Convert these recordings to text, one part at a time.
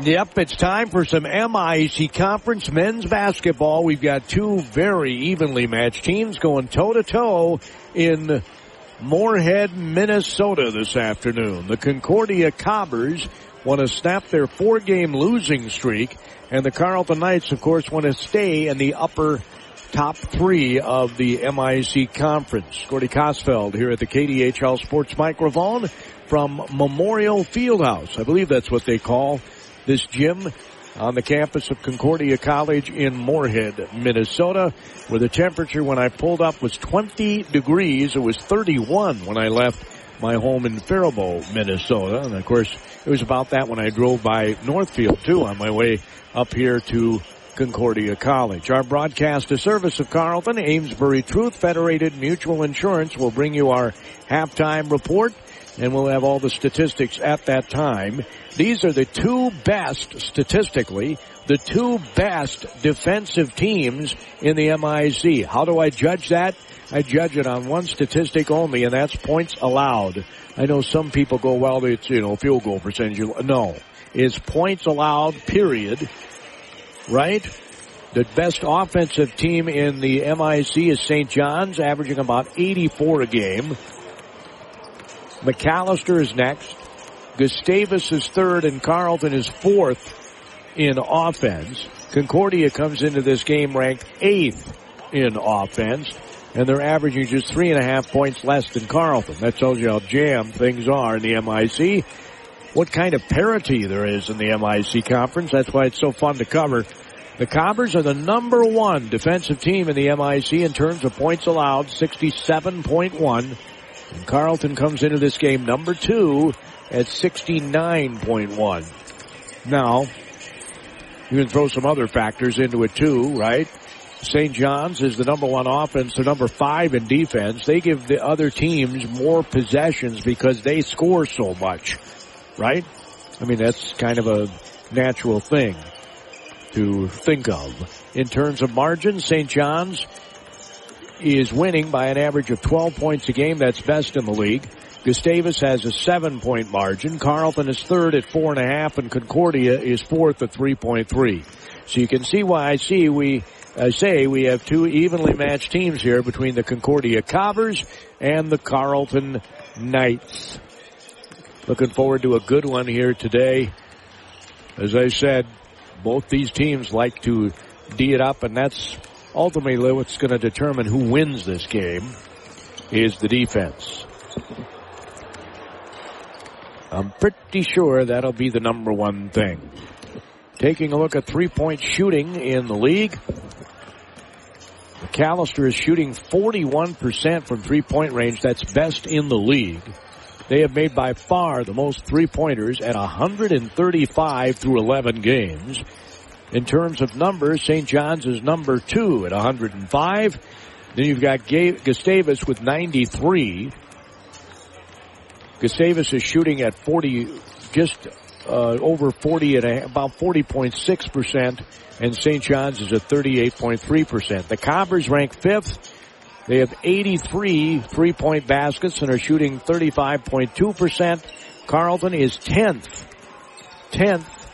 Yep, it's time for some MIC Conference men's basketball. We've got two very evenly matched teams going toe to toe in Moorhead, Minnesota this afternoon. The Concordia Cobbers want to snap their four game losing streak and the Carleton Knights, of course, want to stay in the upper top three of the MIC conference. Gordy Kosfeld here at the KDHL Sports Microphone from Memorial Fieldhouse. I believe that's what they call this gym on the campus of Concordia College in Moorhead, Minnesota, where the temperature when I pulled up was 20 degrees. It was 31 when I left my home in Faribault, Minnesota. And of course, it was about that when I drove by Northfield too on my way up here to Concordia College. Our broadcast a service of Carleton, Amesbury Truth Federated Mutual Insurance will bring you our halftime report and we'll have all the statistics at that time. These are the two best statistically, the two best defensive teams in the MIC. How do I judge that? I judge it on one statistic only, and that's points allowed. I know some people go, well, it's, you know, field goal percentage. No. It's points allowed, period. Right? The best offensive team in the MIC is St. John's, averaging about 84 a game. Macalester is next. Gustavus is third and Carleton is fourth in offense. Concordia comes into this game ranked eighth in offense and they're averaging just three and a half points less than Carleton. That tells you how jammed things are in the MIC. What kind of parity there is in the MIC conference. That's why it's so fun to cover. The Cobbers are the number one defensive team in the MIC in terms of points allowed, 67.1. And Carleton comes into this game number two at 69.1. Now, you can throw some other factors into it too, right? St. John's is the number one offense, the number five in defense. They give the other teams more possessions because they score so much, right? I mean, that's kind of a natural thing to think of. In terms of margin, St. John's is winning by an average of 12 points a game. That's best in the league. Gustavus has a seven point margin. Carleton is third at four and a half and Concordia is fourth at 3.3. So you can see why I see we I say we have two evenly matched teams here between the Concordia Cobbers and the Carleton Knights. Looking forward to a good one here today. As I said, both these teams like to D it up and that's ultimately what's going to determine who wins this game is the defense. I'm pretty sure that'll be the number one thing. Taking a look at three point shooting in the league. Macalester is shooting 41% from three point range. That's best in the league. They have made by far the most three pointers at 135 through 11 games. In terms of numbers, St. John's is number two at 105. Then you've got Gustavus with 93. Gustavus is shooting at 40, just uh, over 40 at a, about 40.6%, and St. John's is at 38.3%. The Cobbers rank fifth. They have 83 three-point baskets and are shooting 35.2%. Carleton is 10th. 10th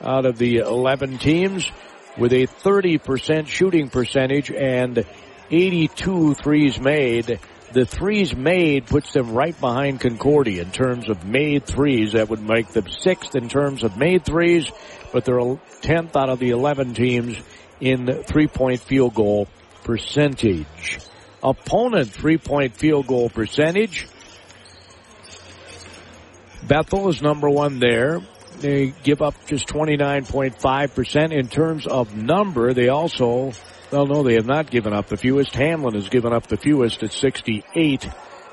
out of the 11 teams with a 30% shooting percentage and 82 threes made. The threes made puts them right behind Concordia in terms of made threes. That would make them sixth in terms of made threes, but they're 10th out of the 11 teams in three-point field goal percentage. Opponent three-point field goal percentage. Bethel is number one there. They give up just 29.5%. In terms of number, they also, well, no, they have not given up the fewest. Hamline has given up the fewest at 68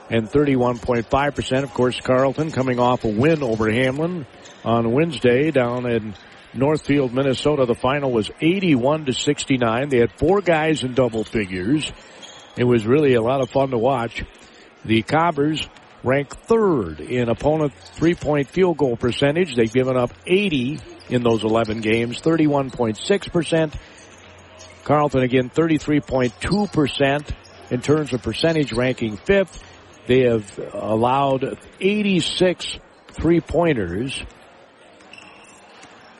and 31.5%. Of course, Carleton coming off a win over Hamline on Wednesday down in Northfield, Minnesota. The final was 81 to 69. They had four guys in double figures. It was really a lot of fun to watch. The Cobbers ranked third in opponent three-point field goal percentage. They've given up 80 in those 11 games, 31.6%. Carleton again 33.2% in terms of percentage ranking fifth. They have allowed 86 three-pointers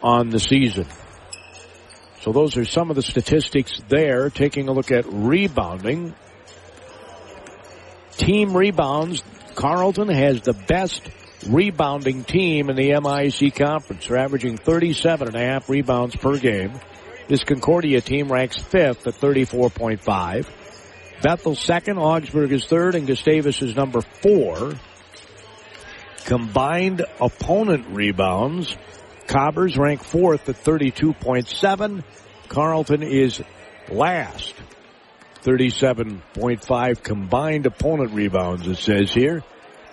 on the season. So those are some of the statistics there. Taking a look at rebounding. Team rebounds. Carleton has the best rebounding team in the MIC conference. They're averaging 37 and a half rebounds per game. This Concordia team ranks fifth at 34.5. Bethel second, Augsburg is third, and Gustavus is number four. Combined opponent rebounds. Cobbers rank fourth at 32.7. Carleton is last. 37.5 combined opponent rebounds, it says here.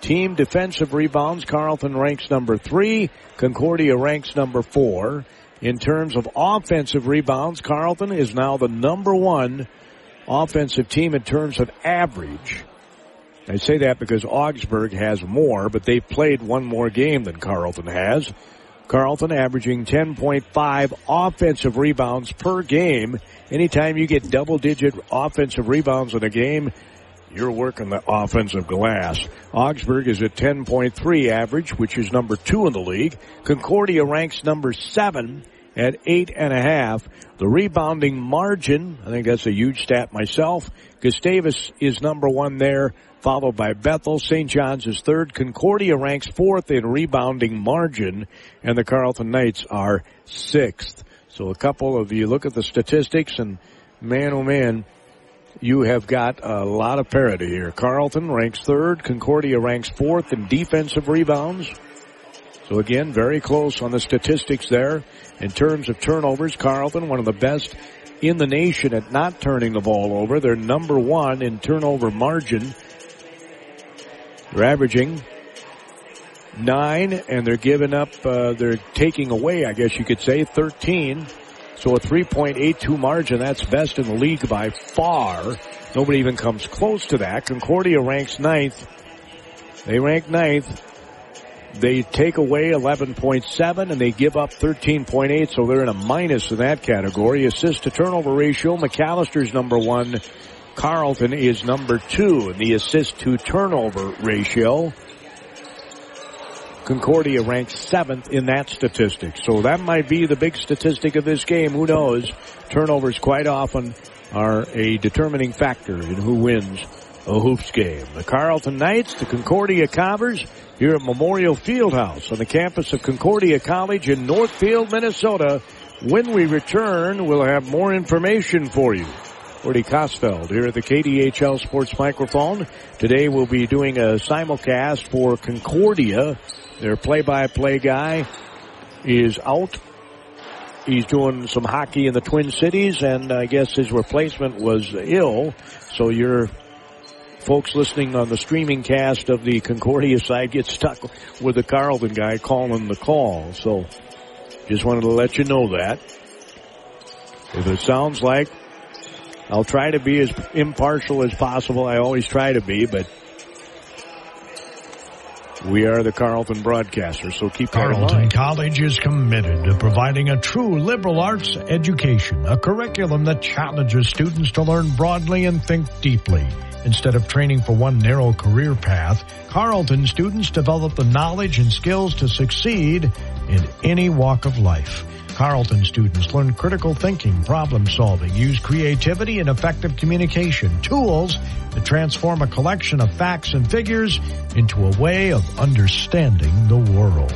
Team defensive rebounds, Carleton ranks number three. Concordia ranks number four. In terms of offensive rebounds, Carleton is now the number one offensive team in terms of average. I say that because Augsburg has more, but they've played one more game than Carleton has. Carleton averaging 10.5 offensive rebounds per game. Anytime you get double digit offensive rebounds in a game, you're working the offensive glass. Augsburg is at 10.3 average, which is number two in the league. Concordia ranks number seven at eight and a half. The rebounding margin, I think that's a huge stat myself. Gustavus is number one there followed by Bethel. St. John's is third. Concordia ranks fourth in rebounding margin, and the Carleton Knights are sixth. So a couple of you look at the statistics, and man, oh man, you have got a lot of parity here. Carleton ranks third. Concordia ranks fourth in defensive rebounds. So again, very close on the statistics there. In terms of turnovers, Carleton, one of the best in the nation at not turning the ball over. They're number one in turnover margin. They're averaging nine, and they're giving up, uh, they're taking away, I guess you could say, 13. So a 3.82 margin, that's best in the league by far. Nobody even comes close to that. Concordia ranks ninth. They rank ninth. They take away 11.7 and they give up 13.8, so they're in a minus in that category. Assist to turnover ratio, Macalester's number one. Carleton is number two in the assist to turnover ratio. Concordia ranks seventh in that statistic. So that might be the big statistic of this game. Who knows? Turnovers quite often are a determining factor in who wins a hoops game. The Carleton Knights, the Concordia Cobbers, here at Memorial Fieldhouse on the campus of Concordia College in Northfield, Minnesota. When we return, we'll have more information for you. Gordy Kosfeld here at the KDHL Sports Microphone. Today we'll be doing a simulcast for Concordia. Their play-by-play guy is out. He's doing some hockey in the Twin Cities and I guess his replacement was ill. So your folks listening on the streaming cast of the Concordia side get stuck with the Carleton guy calling the call. So just wanted to let you know that. If it sounds like I'll try to be as impartial as possible. I always try to be, but we are the Carleton broadcasters, so keep Carleton College is committed to providing a true liberal arts education, a curriculum that challenges students to learn broadly and think deeply. Instead of training for one narrow career path, Carleton students develop the knowledge and skills to succeed in any walk of life. Carleton students learn critical thinking, problem solving, use creativity and effective communication, tools to transform a collection of facts and figures into a way of understanding the world.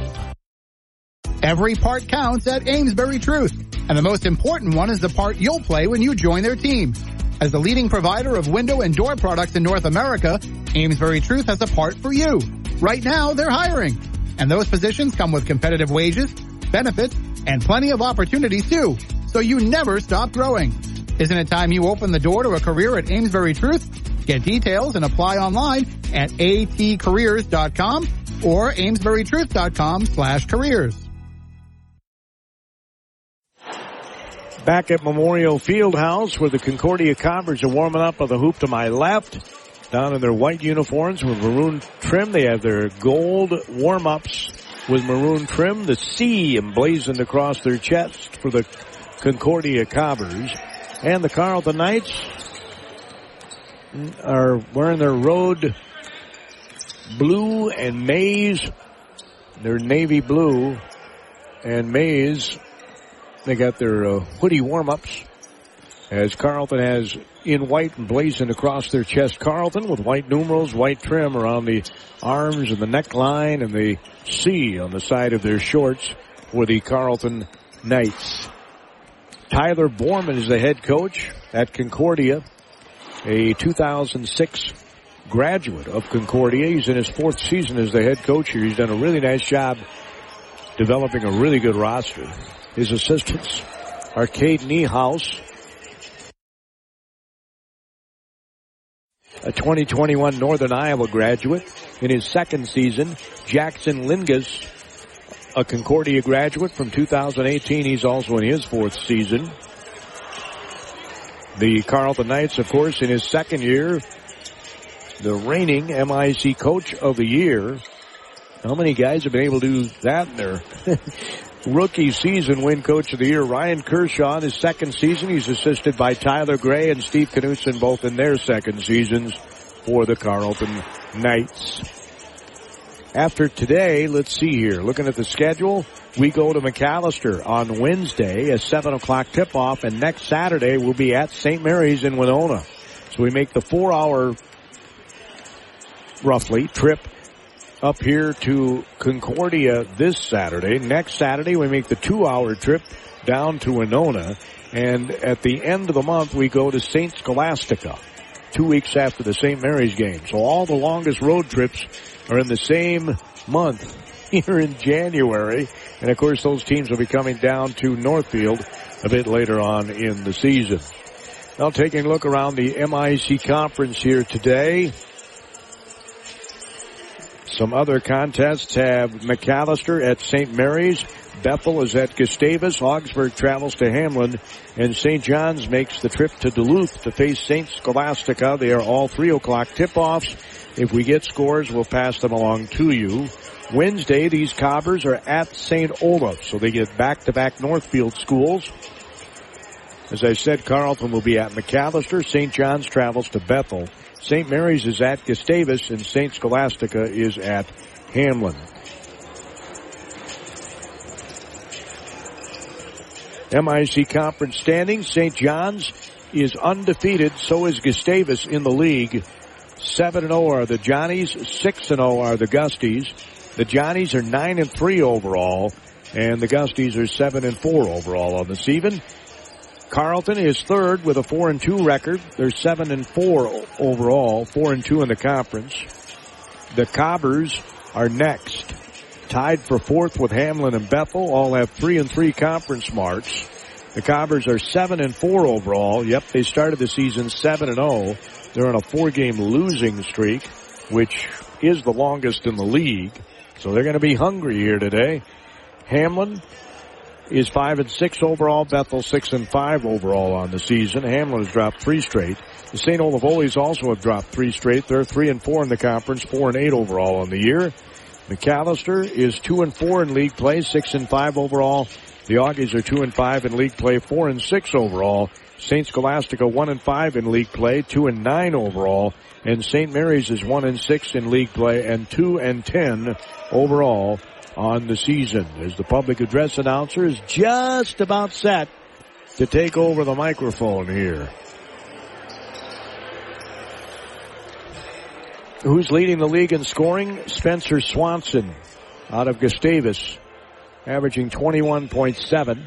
Every part counts at Amesbury Truth, and the most important one is the part you'll play when you join their team. As the leading provider of window and door products in North America, Amesbury Truth has a part for you. Right now, they're hiring. And those positions come with competitive wages, benefits, and plenty of opportunities too, so you never stop growing. Isn't it time you open the door to a career at Amesbury Truth? Get details and apply online at atcareers.com or amesburytruth.com slash careers. Back at Memorial Fieldhouse where the Concordia Cobbers are warming up on the hoop to my left. Down in their white uniforms with maroon trim. They have their gold warm-ups with maroon trim, the C emblazoned across their chest for the Concordia Cobbers. And the Carleton Knights are wearing their road blue and maize. They're navy blue and maize They got their uh, hoodie warm-ups as Carleton has in white and blazing across their chest. Carleton with white numerals, white trim around the arms and the neckline and the C on the side of their shorts for the Carleton Knights. Tyler Borman is the head coach at Concordia, a 2006 graduate of Concordia. He's in his fourth season as the head coach here. He's done a really nice job developing a really good roster. His assistants are Cade Niehaus, a 2021 Northern Iowa graduate. In his second season, Jackson Lingus, a Concordia graduate from 2018. He's also in his fourth season. The Carleton Knights, of course, in his second year, the reigning MIC Coach of the Year. How many guys have been able to do that in their rookie season win Coach of the Year? Ryan Kershaw in his second season. He's assisted by Tyler Gray and Steve Knutson both in their second seasons for the Carleton Knights. After today, let's see here. Looking at the schedule, we go to Macalester on Wednesday, a 7 o'clock tip-off, and next Saturday we'll be at St. Mary's in Winona. So we make the four-hour, roughly, trip up here to Concordia this Saturday. Next Saturday we make the two-hour trip down to Winona, and at the end of the month we go to St. Scholastica, two weeks after the St. Mary's game. So all the longest road trips are in the same month here in January. And of course, those teams will be coming down to Northfield a bit later on in the season. Now taking a look around the MIC conference here today. Some other contests have Macalester at St. Mary's. Bethel is at Gustavus. Augsburg travels to Hamline. And St. John's makes the trip to Duluth to face St. Scholastica. They are all 3 o'clock tip-offs. If we get scores, we'll pass them along to you. Wednesday, these Cobbers are at St. Olaf, so they get back-to-back Northfield schools. As I said, Carleton will be at Macalester. St. John's travels to Bethel. St. Mary's is at Gustavus, and St. Scholastica is at Hamline. MIC conference standings. St. John's is undefeated. So is Gustavus in the league. 7 and 0 are the Johnnies. 6 and 0 are the Gusties. The Johnnies are 9 and 3 overall. And the Gusties are 7 and 4 overall on the season. Carleton is third with a 4 and 2 record. They're 7 and 4 overall. 4 and 2 in the conference. The Cobbers are next. Tied for fourth with Hamline and Bethel. All have 3 and 3 conference marks. The Cobbers are 7 and 4 overall. Yep, they started the season 7 and 0. They're on a four game losing streak, which is the longest in the league. So they're going to be hungry here today. Hamline is five and six overall. Bethel six and five overall on the season. Hamline has dropped three straight. The St. Olaf Oles also have dropped three straight. They're three and four in the conference, four and eight overall on the year. Macalester is two and four in league play, six and five overall. The Augies are two and five in league play, four and six overall. St. Scholastica one and five in league play, two and nine overall, and St. Mary's is one and six in league play and two and ten overall on the season. As the public address announcer is just about set to take over the microphone here. Who's leading the league in scoring? Spencer Swanson out of Gustavus, averaging 21.7.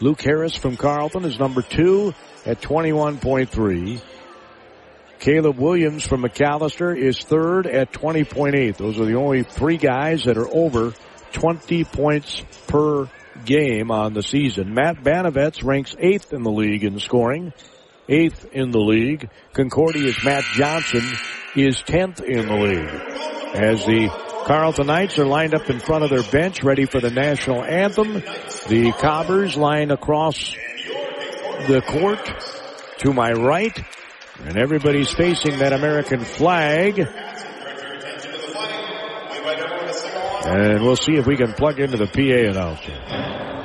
Luke Harris from Carleton is number two at 21.3. Caleb Williams from Macalester is third at 20.8. Those are the only three guys that are over 20 points per game on the season. Matt Banovets ranks eighth in the league in scoring, eighth in the league. Concordia's Matt Johnson is 10th in the league. As the Carleton Knights are lined up in front of their bench, ready for the national anthem. The Cobbers line across the court to my right, and everybody's facing that American flag. And we'll see if we can plug into the PA announcer.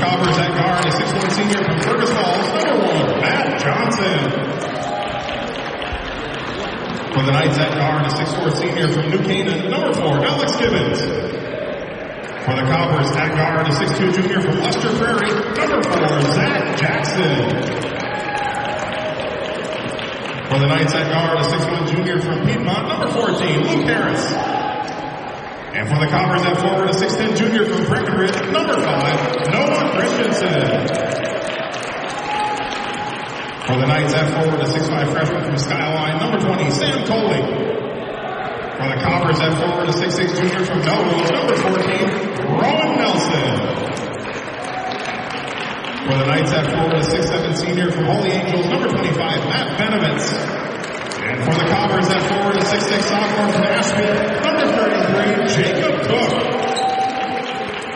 Cobbers at guard, a 6'1 senior from Fergus Falls, number 1, Matt Johnson. For the Knights at guard, a 6'4 senior from New Canaan, number 4, Alex Gibbons. For the Cobbers at guard, a 6'2 junior from Lester Prairie, number 4, Zach Jackson. For the Knights at guard, a 6'1 junior from Piedmont, number 14, Luke Harris. And for the Cobbers at forward, a 6'10 junior from Breckenridge, number 5, Noah Christensen. For the Knights at forward, a 6'5 freshman from Skyline, number 20, Sam Coley. For the Cobbers at forward, a 6'6 junior from Melrose, number 14, Rowan Nelson. For the Knights at forward, a 6'7 senior from Holy Angels, number 25, Matt Benovitz. And for the Cobbers at forward, a 6'6 sophomore from Ashby, number 33, Jacob Cook.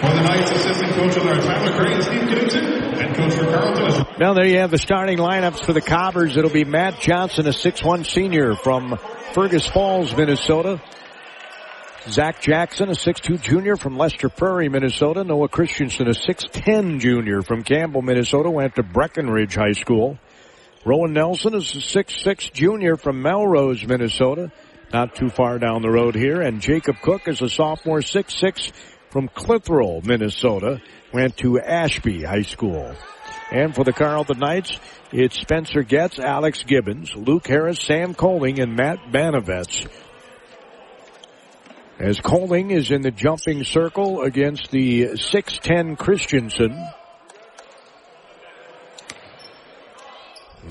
For the Knights, assistant coach Tyler Gray and Steve Gibson. Head coach for Carleton is Now there you have the starting lineups for the Cobbers. It'll be Matt Johnson, a 6'1 senior from Fergus Falls, Minnesota. Zach Jackson, a 6'2 junior from Lester Prairie, Minnesota. Noah Christensen, a 6'10 junior from Campbell, Minnesota. Went to Breckenridge High School. Rowan Nelson is a 6'6 junior from Melrose, Minnesota. Not too far down the road here. And Jacob Cook is a sophomore 6'6 from Clitheroe, Minnesota. Went to Ashby High School. And for the Carleton Knights, it's Spencer Getz, Alex Gibbons, Luke Harris, Sam Coling, and Matt Banovets. As Coling is in the jumping circle against the 6'10 Christensen.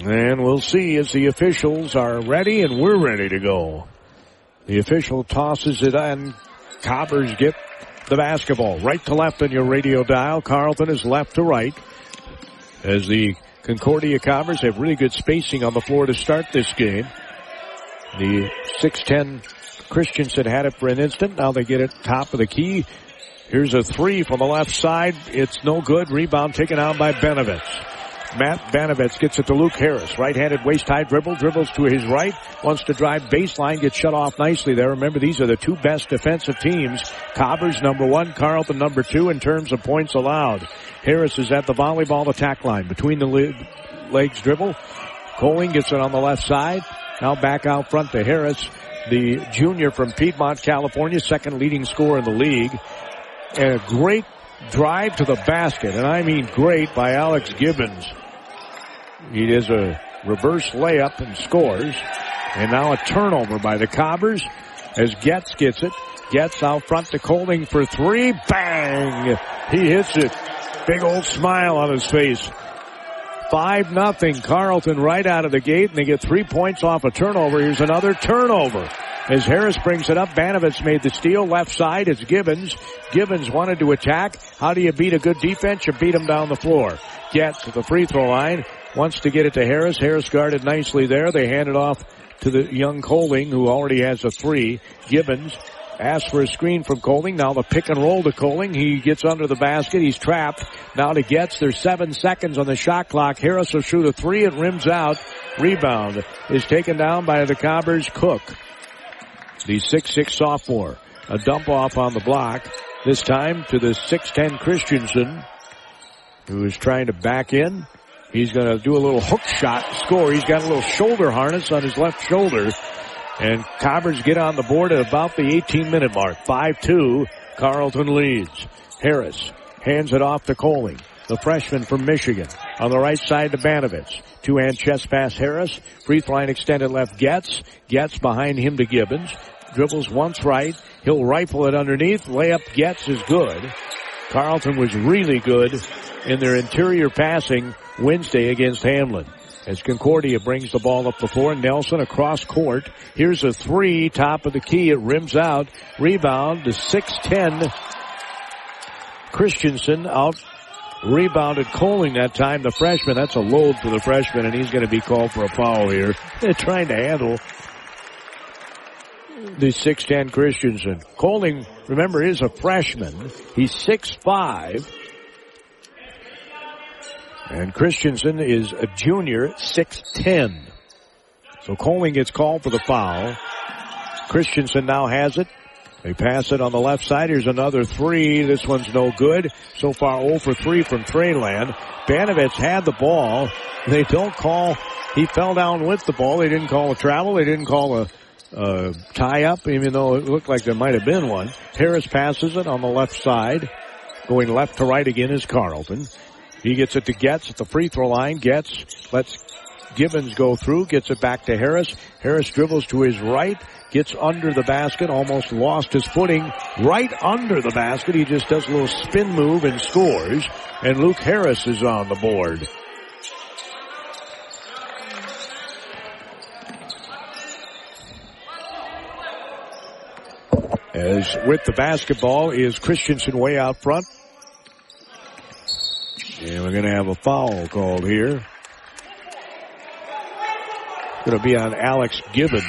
And we'll see as the officials are ready and we're ready to go. The official tosses it and Cobbers get the basketball right to left on your radio dial. Carleton is left to right as the Concordia Cobbers have really good spacing on the floor to start this game. The 6'10 Christensen had it for an instant. Now they get it top of the key. Here's a three from the left side. It's no good. Rebound taken out by Benovitz. Matt Banovitz gets it to Luke Harris. Right-handed waist-high dribble, dribbles to his right, wants to drive baseline, gets shut off nicely there. Remember, these are the two best defensive teams. Cobbers number one, Carleton number two in terms of points allowed. Harris is at the volleyball attack line between the legs dribble. Coling gets it on the left side. Now back out front to Harris, the junior from Piedmont, California, second leading scorer in the league. And a great drive to the basket, and I mean great by Alex Gibbons. He does a reverse layup and scores. And now a turnover by the Cobbers as Getz gets it. Getz out front to Coling for three. Bang! He hits it. Big old smile on his face. Five nothing. Carleton right out of the gate and they get three points off a turnover. Here's another turnover. As Harris brings it up, Banovitz made the steal. Left side, it's Gibbons. Gibbons wanted to attack. How do you beat a good defense? You beat him down the floor. Gets to the free throw line. Wants to get it to Harris. Harris guarded nicely there. They hand it off to the young Coling who already has a three. Gibbons asks for a screen from Coling. Now the pick and roll to Coling. He gets under the basket. He's trapped. Now to Getz. There's seven seconds on the shot clock. Harris will shoot a three. It rims out. Rebound is taken down by the Cobbers Cook. The 6'6 sophomore. A dump off on the block. This time to the 6'10 Christensen, who is trying to back in. He's going to do a little hook shot score. He's got a little shoulder harness on his left shoulder. And Cobbers get on the board at about the 18 minute mark. 5-2. Carleton leads. Harris hands it off to Coling, the freshman from Michigan. On the right side to Banovitz. Two hand chest pass Harris. Free throw line extended left Getz. Gets behind him to Gibbons. Dribbles once right. He'll rifle it underneath. Layup Getz is good. Carleton was really good in their interior passing Wednesday against Hamline. As Concordia brings the ball up the floor, Nelson across court. Here's a three, top of the key. It rims out. Rebound to 6'10. Christensen out rebounded Coling that time, the freshman. That's a load for the freshman, and he's going to be called for a foul here. They're trying to handle the 6'10 Christensen. Coling, remember, is a freshman. He's 6'5. And Christensen is a junior, 6'10. So Coling gets called for the foul. Christensen now has it. They pass it on the left side. Here's another three. This one's no good. So far 0 for 3 from Treyland. Banovitz had the ball. They don't call. He fell down with the ball. They didn't call a travel. They didn't call a, a tie up, even though it looked like there might have been one. Harris passes it on the left side. Going left to right again is Carleton. He gets it to Getz at the free throw line. Getz lets Gibbons go through, gets it back to Harris. Harris dribbles to his right, gets under the basket, almost lost his footing right under the basket. He just does a little spin move and scores. And Luke Harris is on the board. As with the basketball is Christensen way out front. And we're going to have a foul called here. Going to be on Alex Gibbons.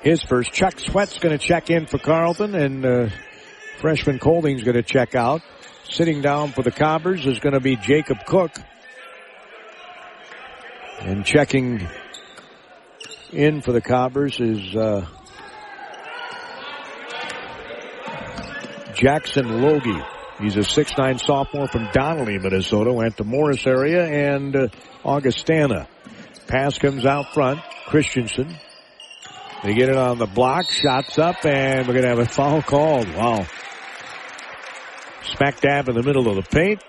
His first. Chuck Sweat's going to check in for Carleton and uh, freshman Colding's going to check out. Sitting down for the Cobbers is going to be Jacob Cook. And checking in for the Cobbers is uh, Jackson Logie. He's a 6'9 sophomore from Donnelly, Minnesota. Went to Morris area and uh, Augustana. Pass comes out front. Christensen. They get it on the block. Shots up and we're going to have a foul called. Wow. Smack dab in the middle of the paint.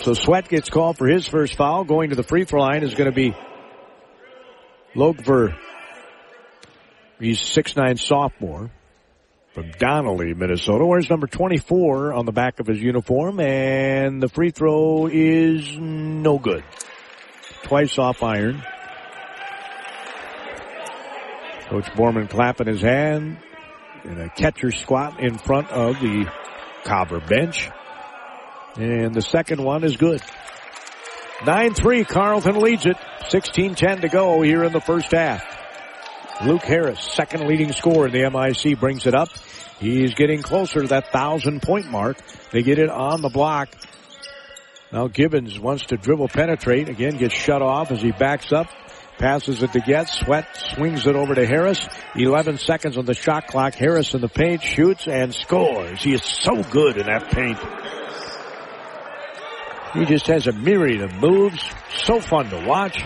So Sweat gets called for his first foul. Going to the free throw line is going to be Logver. He's 6'9 sophomore from Donnelly, Minnesota. Wears number 24 on the back of his uniform and the free throw is no good. Twice off iron. Coach Borman clapping his hand in a catcher squat in front of the Cobber bench. And the second one is good. 9-3, Carleton leads it. 16-10 to go here in the first half. Luke Harris, second leading scorer in the MIC, brings it up. He's getting closer to that thousand point mark. They get it on the block. Now Gibbons wants to dribble penetrate. Again, gets shut off as he backs up. Passes it to Getz. Sweat swings it over to Harris. 11 seconds on the shot clock. Harris in the paint shoots and scores. He is so good in that paint. He just has a myriad of moves. So fun to watch.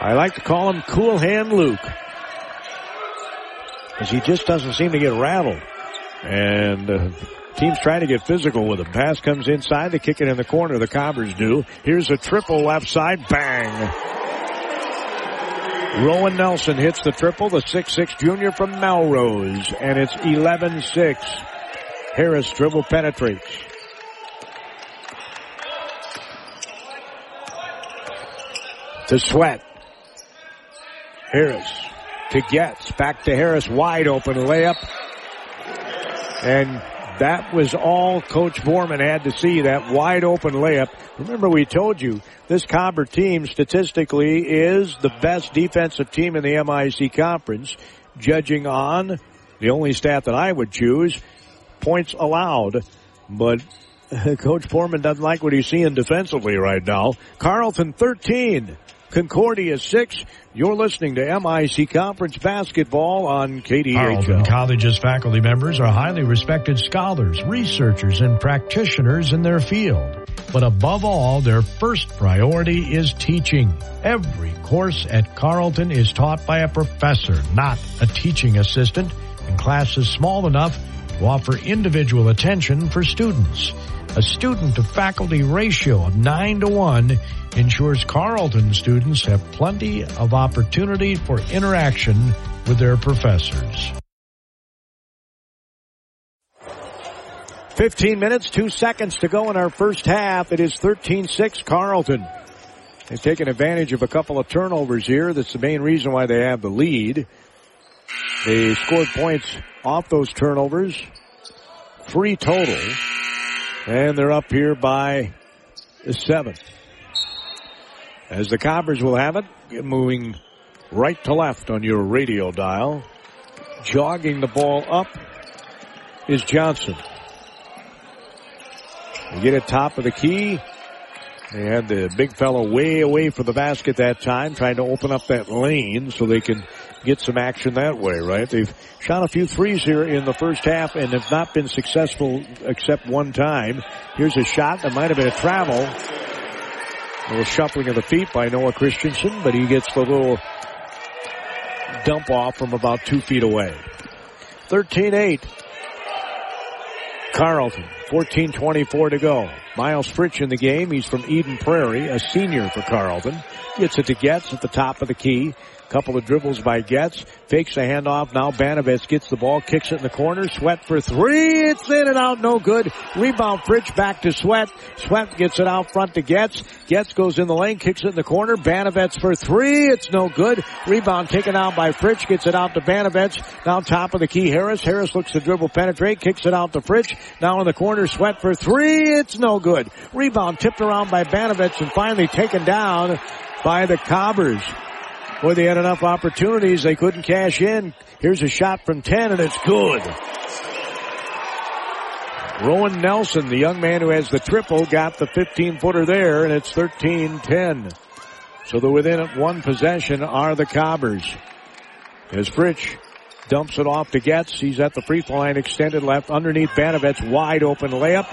I like to call him Cool Hand Luke. Because he just doesn't seem to get rattled. And uh, team's trying to get physical with him. Pass comes inside. They kick it in the corner. The Cobbers do. Here's a triple left side. Bang. Rowan Nelson hits the triple. The 6'6 junior from Melrose. And it's 11-6. Harris dribble penetrates. To Sweat. Harris to Getz. Back to Harris. Wide open layup. And that was all Coach Borman had to see, that wide open layup. Remember we told you this Cobber team statistically is the best defensive team in the MIC conference, judging on the only stat that I would choose, points allowed. But Coach Borman doesn't like what he's seeing defensively right now. Carleton 13. Concordia 6. You're listening to MIC Conference Basketball on KDHL. Carleton College's faculty members are highly respected scholars, researchers, and practitioners in their field. But above all, their first priority is teaching. Every course at Carleton is taught by a professor, not a teaching assistant, and classes small enough offer individual attention for students. A student to faculty ratio of 9 to 1 ensures Carleton students have plenty of opportunity for interaction with their professors. 15 minutes, two seconds to go in our first half. It is 13-6 Carleton. They've taken advantage of a couple of turnovers here. That's the main reason why they have the lead. They scored points off those turnovers. Three total. And they're up here by seven. As the Cobbers will have it, moving right to left on your radio dial. Jogging the ball up is Johnson. They get it top of the key. They had the big fellow way away from the basket that time, trying to open up that lane so they can get some action that way, right? They've shot a few threes here in the first half and have not been successful except one time. Here's a shot that might have been a travel. A little shuffling of the feet by Noah Christensen, but he gets the little dump off from about two feet away. 13-8. Carleton, 14-24 to go. Miles Fritch in the game. He's from Eden Prairie, a senior for Carleton. Gets it to Getz at the top of the key. Couple of dribbles by Getz. Fakes the handoff. Now Banovitz gets the ball, kicks it in the corner. Sweat for three. It's in and out. No good. Rebound Fritch back to Sweat. Sweat gets it out front to Getz. Getz goes in the lane, kicks it in the corner. Banovitz for three. It's no good. Rebound taken out by Fritch. Gets it out to Banovitz. Now top of the key Harris. Harris looks to dribble penetrate. Kicks it out to Fritch. Now in the corner. Sweat for three. It's no good. Rebound tipped around by Banovitz and finally taken down by the Cobbers. Boy, they had enough opportunities. They couldn't cash in. Here's a shot from 10 and it's good. Rowan Nelson, the young man who has the triple, got the 15 footer there and it's 13-10. So the within one possession are the Cobbers. As Fritch dumps it off to Getz. He's at the free throw line extended left underneath Banovitz wide open layup.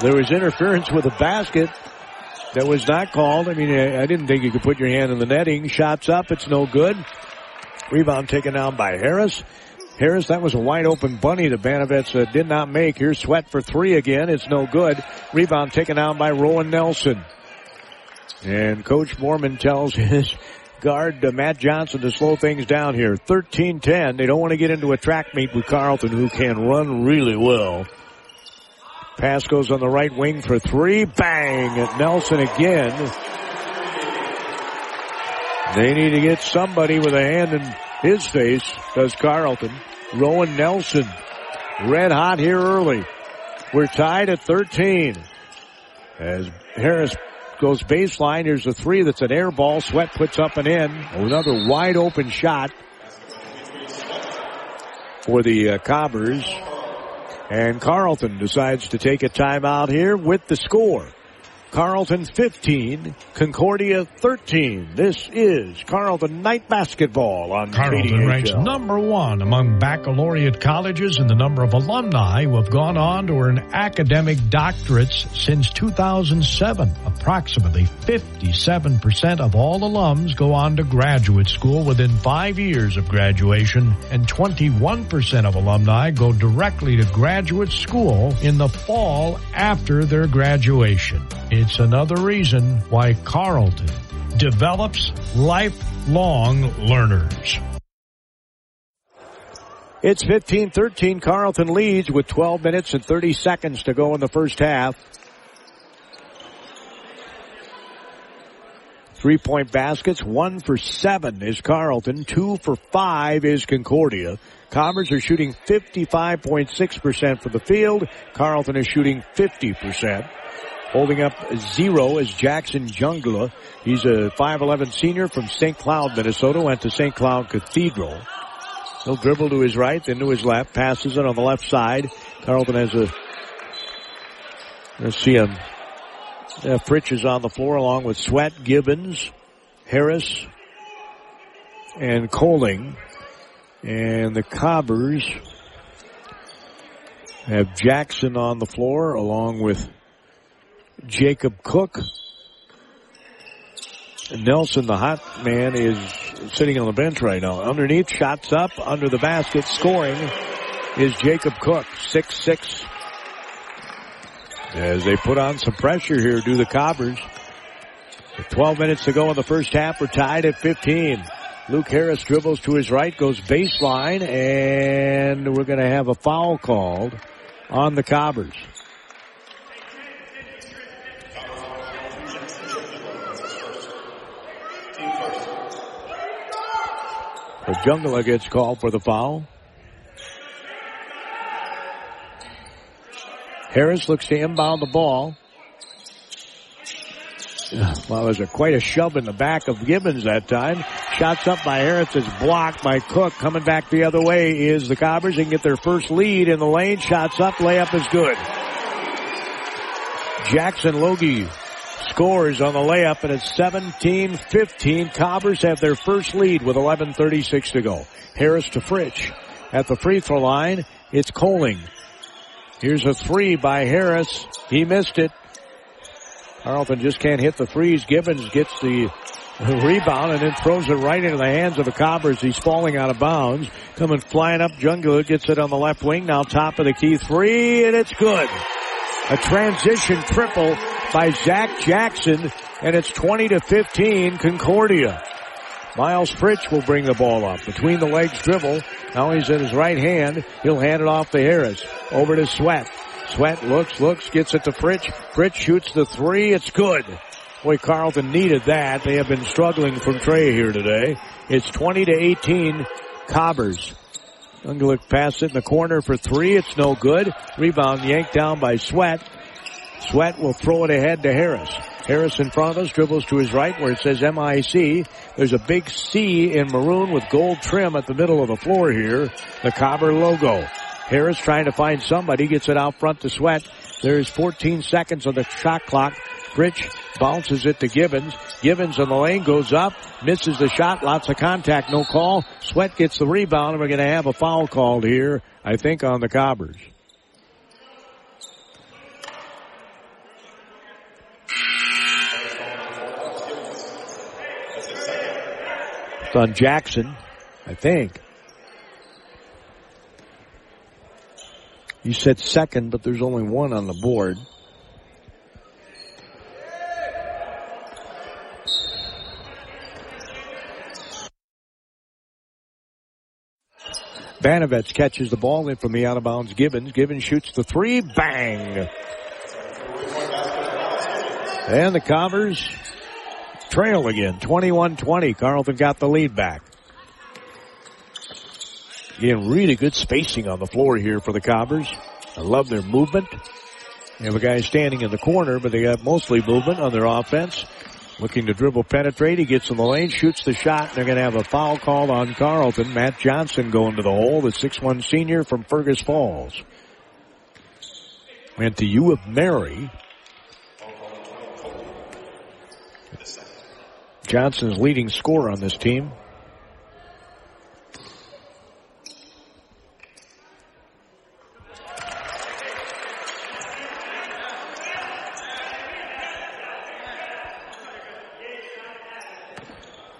There was interference with the basket that was not called. I mean, I didn't think you could put your hand in the netting. Shots up. It's no good. Rebound taken down by Harris. Harris, that was a wide open bunny that Banovitz uh, did not make. Here's Sweat for three again. It's no good. Rebound taken down by Rowan Nelson. And Coach Borman tells his guard uh, Matt Johnson to slow things down here. 13-10. They don't want to get into a track meet with Carleton who can run really well. Pass goes on the right wing for three. Bang! At Nelson again. They need to get somebody with a hand in his face, does Carleton. Rowan Nelson. Red hot here early. We're tied at 13. As Harris goes baseline, here's a three that's an air ball. Sweat puts up and in. Another wide open shot for the uh, Cobbers. And Carleton decides to take a timeout here with the score. Carleton 15, Concordia 13. This is Carleton Knight Basketball on Carleton KDHL. ranks number one among baccalaureate colleges in the number of alumni who have gone on to earn academic doctorates since 2007. Approximately 57% of all alums go on to graduate school within five years of graduation, and 21% of alumni go directly to graduate school in the fall after their graduation. It's another reason why Carleton develops lifelong learners. It's 15-13. Carleton leads with 12 minutes and 30 seconds to go in the first half. Three point baskets, one for seven is Carleton, two for five is Concordia. Cobbers are shooting 55.6% for the field. Carleton is shooting 50%. Holding up zero is Jackson Jungla. He's a 5'11 senior from St. Cloud, Minnesota, went to St. Cloud Cathedral. He'll dribble to his right, then to his left, passes it on the left side. Carleton has a, let's see him. Uh, Fritch is on the floor along with Sweat, Gibbons, Harris, and Coling. And the Cobbers have Jackson on the floor along with Jacob Cook. Nelson, the hot man, is sitting on the bench right now. Underneath, shots up, under the basket, scoring is Jacob Cook, six six. As they put on some pressure here, do the Cobbers. With 12 minutes to go in the first half, we're tied at 15. Luke Harris dribbles to his right, goes baseline, and we're going to have a foul called on the Cobbers. The Jungler gets called for the foul. Harris looks to inbound the ball. Well, there's a, quite a shove in the back of Gibbons that time. Shots up by Harris is blocked by Cook. Coming back the other way is the Cobbers. They can get their first lead in the lane. Shots up, layup is good. Jackson Logie scores on the layup and it's 17-15. Cobbers have their first lead with 11.36 to go. Harris to Fritch. At the free throw line, it's Coling. Here's a three by Harris. He missed it. Carleton just can't hit the threes. Gibbons gets the rebound and then throws it right into the hands of the Cobbers. He's falling out of bounds. Coming flying up. Jungler gets it on the left wing. Now top of the key three and it's good. A transition triple by Zach Jackson and it's 20 to 15 Concordia. Miles Fritch will bring the ball up. Between the legs dribble. Now he's in his right hand. He'll hand it off to Harris. Over to Sweat. Sweat looks, looks, gets it to Fritch. Fritch shoots the three. It's good. Boy, Carleton needed that. They have been struggling from Trey here today. It's 20 to 18 Cobbers. Ungelik pass it in the corner for three. It's no good. Rebound yanked down by Sweat. Sweat will throw it ahead to Harris. Harris in front of us dribbles to his right where it says MIC. There's a big C in maroon with gold trim at the middle of the floor here. The Cobber logo. Harris trying to find somebody, gets it out front to Sweat. There's 14 seconds on the shot clock. Fritch bounces it to Gibbons. Gibbons in the lane goes up, misses the shot, lots of contact, no call. Sweat gets the rebound and we're going to have a foul called here, I think on the Cobbers. On Jackson, I think. You said second, but there's only one on the board. Banovets catches the ball in from the out of bounds Gibbons. Gibbons shoots the three. Bang! And the Cobbers trail again. 21-20. Carleton got the lead back. Again, really good spacing on the floor here for the Cobbers. I love their movement. They have a guy standing in the corner, but they got mostly movement on their offense. Looking to dribble penetrate. He gets in the lane, shoots the shot. And they're going to have a foul called on Carleton. Matt Johnson going to the hole, the 6-1 senior from Fergus Falls. Went to U of Mary. Johnson's leading scorer on this team.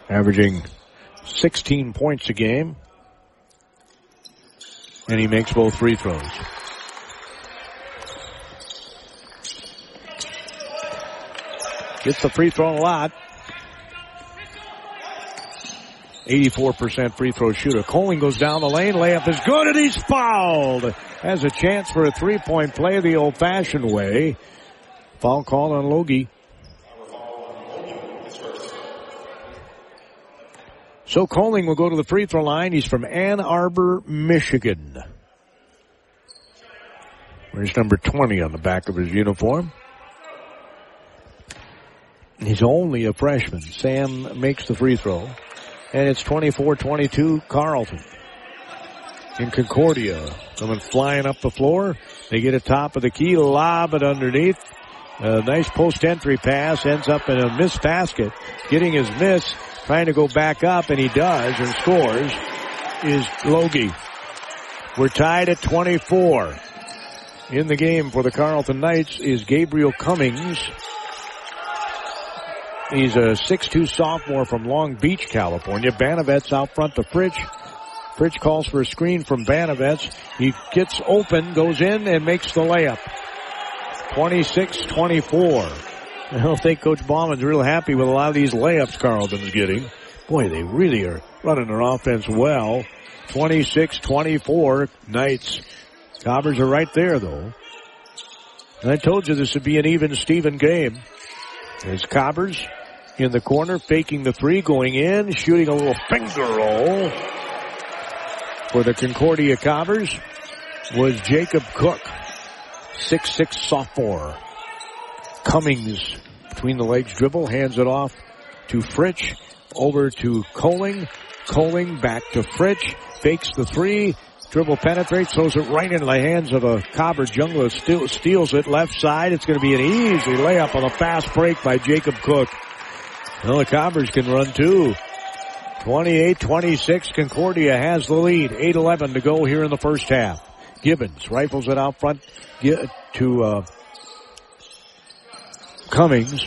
Averaging 16 points a game. And he makes both free throws. Gets the free throw a lot. 84% free throw shooter. Coling goes down the lane. Layup is good and he's fouled. Has a chance for a three point play the old fashioned way. Foul call on Logie. So Coling will go to the free throw line. He's from Ann Arbor, Michigan. There's number 20 on the back of his uniform. He's only a freshman. Sam makes the free throw. And it's 24-22 Carleton. In Concordia. Coming flying up the floor. They get a top of the key, lob it underneath. A nice post entry pass ends up in a missed basket. Getting his miss, trying to go back up, and he does and scores, is Logie. We're tied at 24. In the game for the Carleton Knights is Gabriel Cummings. He's a 6'2 sophomore from Long Beach, California. Banovets out front to Fritch. Fritch calls for a screen from Banovets. He gets open, goes in, and makes the layup. 26-24. I don't think Coach Borman's real happy with a lot of these layups Carleton's getting. Boy, they really are running their offense well. 26-24 Knights. Cobbers are right there though. And I told you this would be an even Steven game. There's Cobbers in the corner, faking the three, going in, shooting a little finger roll for the Concordia Cobbers was Jacob Cook, six-six sophomore. Cummings between the legs dribble, hands it off to Fritch, over to Coling. Coling back to Fritch, fakes the three, Dribble penetrates, throws it right into the hands of a Cobber. Jungler still steals it left side. It's going to be an easy layup on a fast break by Jacob Cook. Well, the Cobbers can run too. 28-26, Concordia has the lead. 8-11 to go here in the first half. Gibbons rifles it out front to uh, Cummings.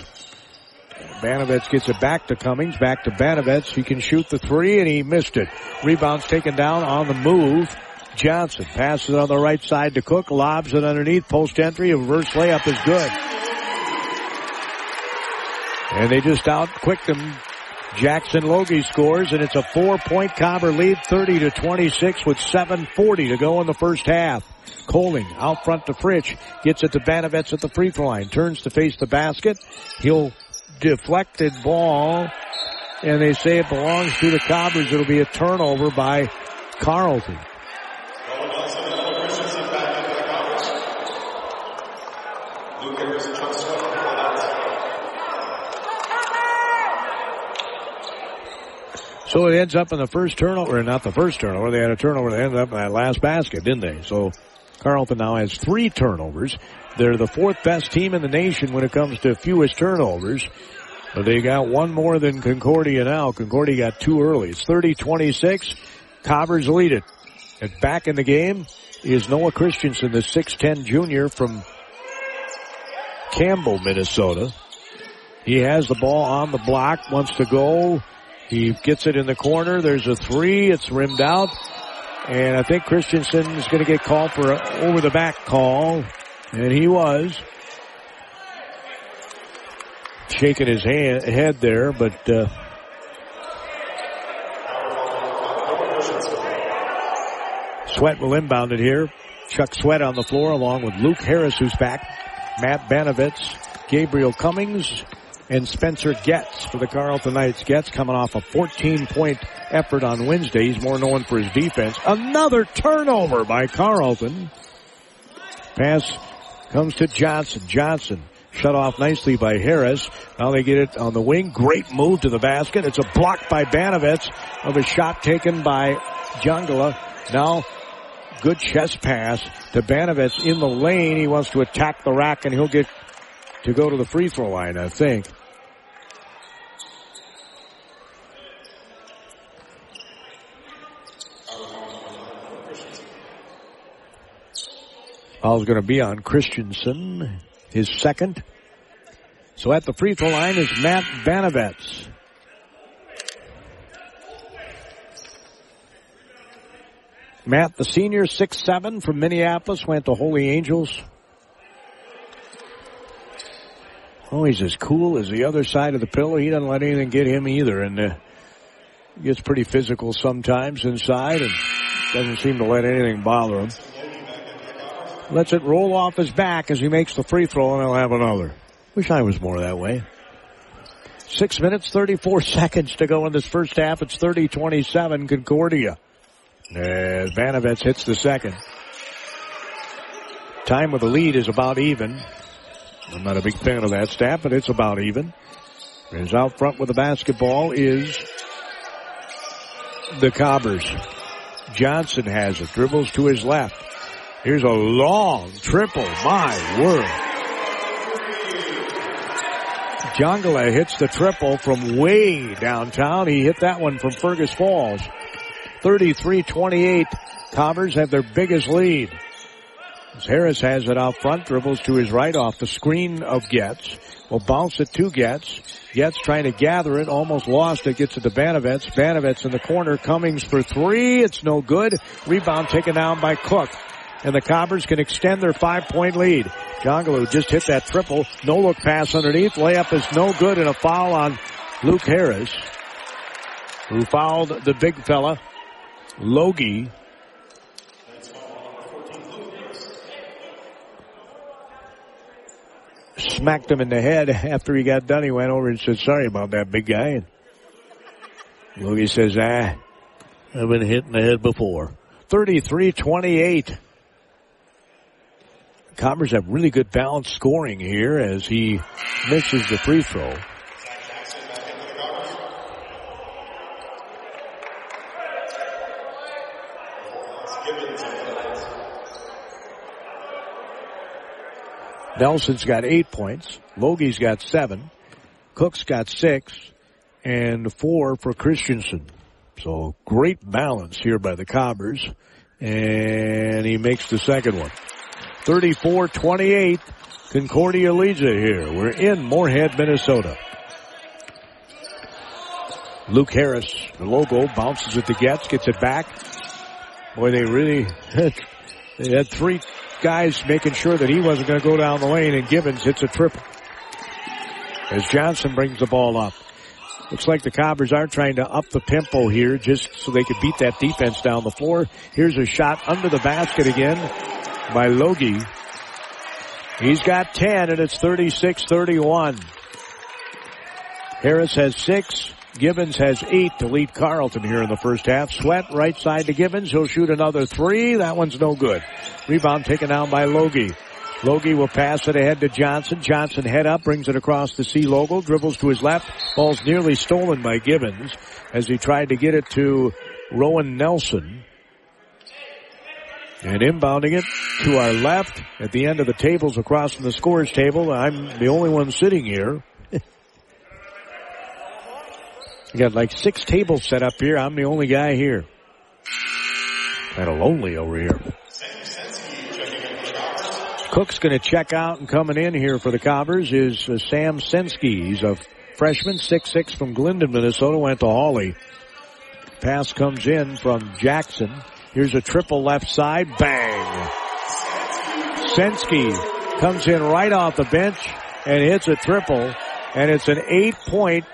Banovets gets it back to Cummings, back to Banovets. He can shoot the three and he missed it. Rebounds taken down on the move. Johnson passes on the right side to Cook, lobs it underneath, post entry, reverse layup is good. And they just out quick them. Jackson Logie scores and it's a four point Cobber lead, 30 to 26 with 740 to go in the first half. Coling out front to Fritch, gets it to Banovets at the free throw line, turns to face the basket. He'll deflected ball and they say it belongs to the Cobbers. It'll be a turnover by Carleton. So it ends up in the first turnover, or not the first turnover. They had a turnover that ended up in that last basket, didn't they? So Carleton now has three turnovers. They're the fourth best team in the nation when it comes to fewest turnovers. But they got one more than Concordia now. Concordia got two early. It's 30-26. Cobbers lead it. And back in the game is Noah Christensen, the 6'10 junior from Campbell, Minnesota. He has the ball on the block, wants to go. He gets it in the corner. There's a three. It's rimmed out. And I think Christensen is going to get called for an over the back call. And he was. Shaking his hand, head there, but, uh, Sweat will inbound it here. Chuck Sweat on the floor along with Luke Harris who's back. Matt Banovitz, Gabriel Cummings, and Spencer Getz for the Carleton Knights. Getz coming off a 14 point effort on Wednesday. He's more known for his defense. Another turnover by Carleton. Pass comes to Johnson. Johnson shut off nicely by Harris. Now they get it on the wing. Great move to the basket. It's a block by Banovitz of a shot taken by Jungala. Now good chest pass to Banovitz in the lane. He wants to attack the rack and he'll get to go to the free throw line, I think. Foul's going to be on Christensen, his second. So at the free throw line is Matt Banovets. Matt, the senior, six seven from Minneapolis, went to Holy Angels. Oh, he's as cool as the other side of the pillow. He doesn't let anything get him either, and uh, gets pretty physical sometimes inside, and doesn't seem to let anything bother him. Lets it roll off his back as he makes the free throw, and he'll have another. Wish I was more that way. Six minutes, 34 seconds to go in this first half. It's 30-27 Concordia. As Banovets hits the second. Time with the lead is about even. I'm not a big fan of that stat, but it's about even. Is out front with the basketball is the Cobbers. Johnson has it. Dribbles to his left. Here's a long triple. My word. Jongala hits the triple from way downtown. He hit that one from Fergus Falls. 33-28. Cobbers have their biggest lead. As Harris has it out front, dribbles to his right off the screen of Getz. Will bounce it to Getz. Getz trying to gather it, almost lost it, gets it to Banovets. Banovets in the corner, Cummings for three. It's no good. Rebound taken down by Cook. And the Cobbers can extend their five point lead. Jongalu just hit that triple. No look pass underneath. Layup is no good and a foul on Luke Harris, who fouled the big fella, Logie. Smacked him in the head after he got done. He went over and said, sorry about that big guy. And Logie says, ah, I've been hit in the head before. 33-28. Cobbers have really good balance scoring here as he misses the free throw. Nelson's got eight points. Logie's got seven. Cook's got six. And four for Christensen. So great balance here by the Cobbers. And he makes the second one. 34-28. Concordia leads here. We're in Moorhead, Minnesota. Luke Harris, the logo, bounces it to Getz, gets it back. Boy, they really, they had three guys making sure that he wasn't going to go down the lane and Gibbons hits a triple. As Johnson brings the ball up. Looks like the Cobbers are trying to up the tempo here just so they could beat that defense down the floor. Here's a shot under the basket again by Logie. He's got 10 and it's 36-31. Harris has six. Gibbons has eight to lead Carleton here in the first half. Sweat right side to Gibbons. He'll shoot another three. That one's no good. Rebound taken down by Logie. Logie will pass it ahead to Johnson. Johnson head up, brings it across the C logo, dribbles to his left. Ball's nearly stolen by Gibbons as he tried to get it to Rowan Nelson. And inbounding it to our left at the end of the tables across from the scores table. I'm the only one sitting here. We got like six tables set up here. I'm the only guy here. Kind of lonely over here. Cook's going to check out and coming in here for the Cobbers is uh, Sam Sensky. He's a freshman, six six from Glyndon, Minnesota, went to Hawley. Pass comes in from Jackson. Here's a triple left side. Bang! Sensky comes in right off the bench and hits a triple. And it's an eight point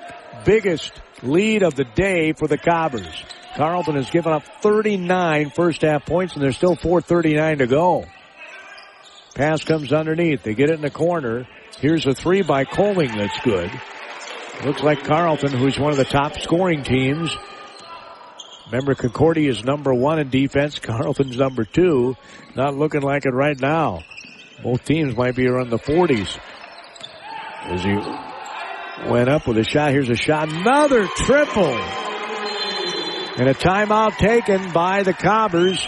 biggest lead of the day for the Cobbers. Carleton has given up 39 first half points and there's still 439 to go. Pass comes underneath. They get it in the corner. Here's a three by Coling that's good. Looks like Carleton, who's one of the top scoring teams. Remember, Concordia is number one in defense. Carleton's number two. Not looking like it right now. Both teams might be around the 40s. As he went up with a shot. Here's a shot. Another triple. And a timeout taken by the Cobbers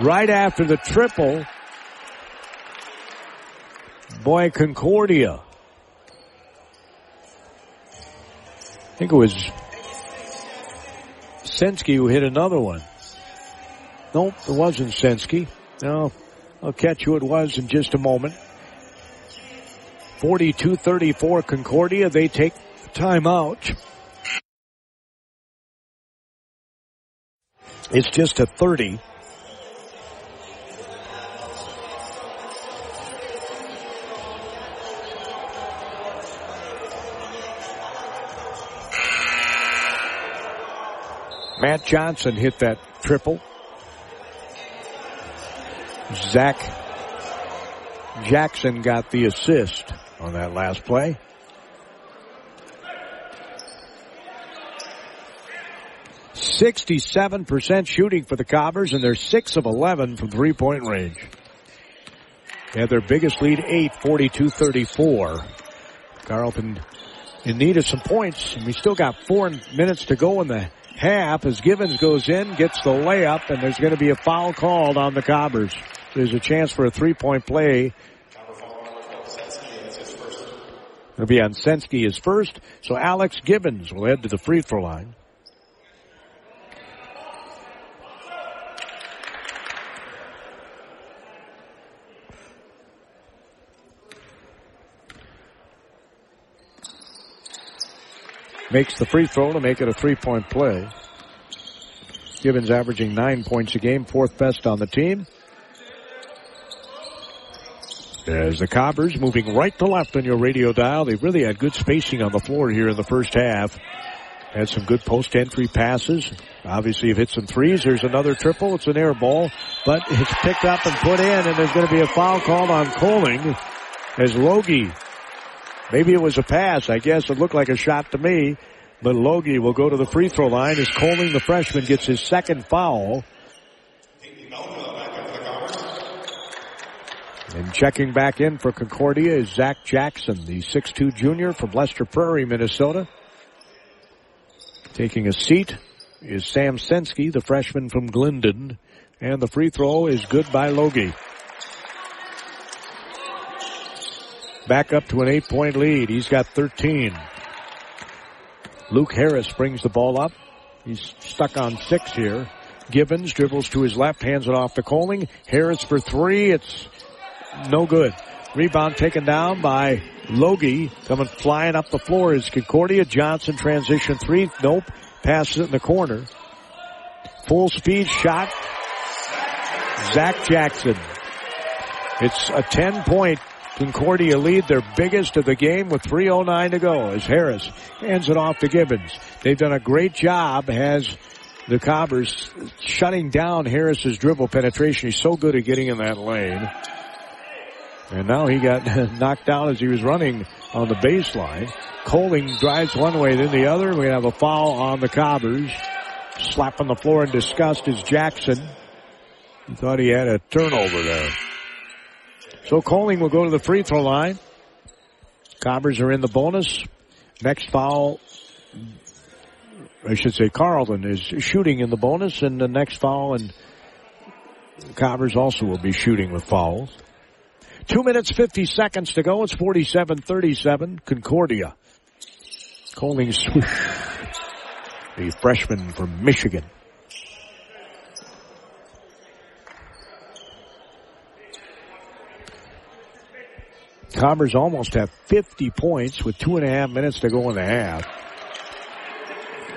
right after the triple. Boy, Concordia. I think it was Sensky who hit another one. Nope, it wasn't Sensky. No, I'll catch who it was in just a moment. 42-34 Concordia. They take timeout. It's just a 30. Matt Johnson hit that triple. Zach Jackson got the assist on that last play. Sixty-seven percent shooting for the Cobbers, and they're six of eleven from three-point range. They had their biggest lead, eight, 42-34. Carleton in need of some points, and we still got four minutes to go in the half as Gibbons goes in, gets the layup, and there's going to be a foul called on the Cobbers. There's a chance for a three-point play. It'll be on Sensky is first, so Alex Gibbons will head to the free throw line. Makes the free throw to make it a three point play. Gibbons averaging nine points a game, fourth best on the team. As the Cobbers moving right to left on your radio dial, they've really had good spacing on the floor here in the first half. Had some good post entry passes. Obviously, you've hit some threes. There's another triple. It's an air ball, but it's picked up and put in, and there's going to be a foul called on Coling as Logie Maybe it was a pass. I guess it looked like a shot to me. But Logie will go to the free throw line as Coling, the freshman, gets his second foul. And checking back in for Concordia is Zach Jackson, the 6'2 junior from Lester Prairie, Minnesota. Taking a seat is Sam Sensky, the freshman from Glyndon. And the free throw is good by Logie. Back up to an eight point lead. He's got 13. Luke Harris brings the ball up. He's stuck on six here. Gibbons dribbles to his left, hands it off to Coling. Harris for three. It's no good. Rebound taken down by Logie. Coming flying up the floor is Concordia. Johnson transition three. Nope. Passes it in the corner. Full speed shot. Zach Jackson. It's a 10 point Concordia lead, their biggest of the game with 3.09 to go as Harris hands it off to Gibbons. They've done a great job as the Cobbers shutting down Harris's dribble penetration. He's so good at getting in that lane. And now he got knocked down as he was running on the baseline. Coling drives one way, then the other. We have a foul on the Cobbers. Slapping the floor in disgust is Jackson. He thought he had a turnover there. So Coling will go to the free throw line. Cobbers are in the bonus. Next foul, I should say Carleton is shooting in the bonus and the next foul and Cobbers also will be shooting with fouls. Two minutes, 50 seconds to go. It's 47-37. Concordia. Coling swoosh. The freshman from Michigan. Cobbers almost have 50 points with two and a half minutes to go in the half.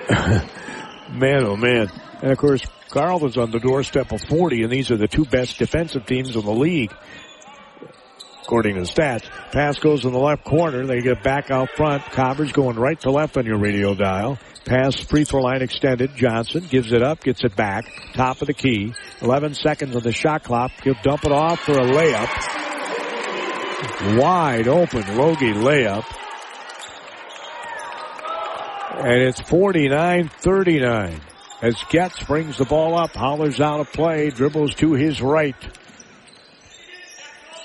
man, oh man. And of course, Carleton's on the doorstep of 40, and these are the two best defensive teams in the league, according to the stats. Pass goes in the left corner. They get back out front. Cobbers going right to left on your radio dial. Pass free throw line extended. Johnson gives it up, gets it back. Top of the key. 11 seconds on the shot clock. He'll dump it off for a layup. Wide open Logie layup. And it's 49-39 as Getz brings the ball up, hollers out of play, dribbles to his right.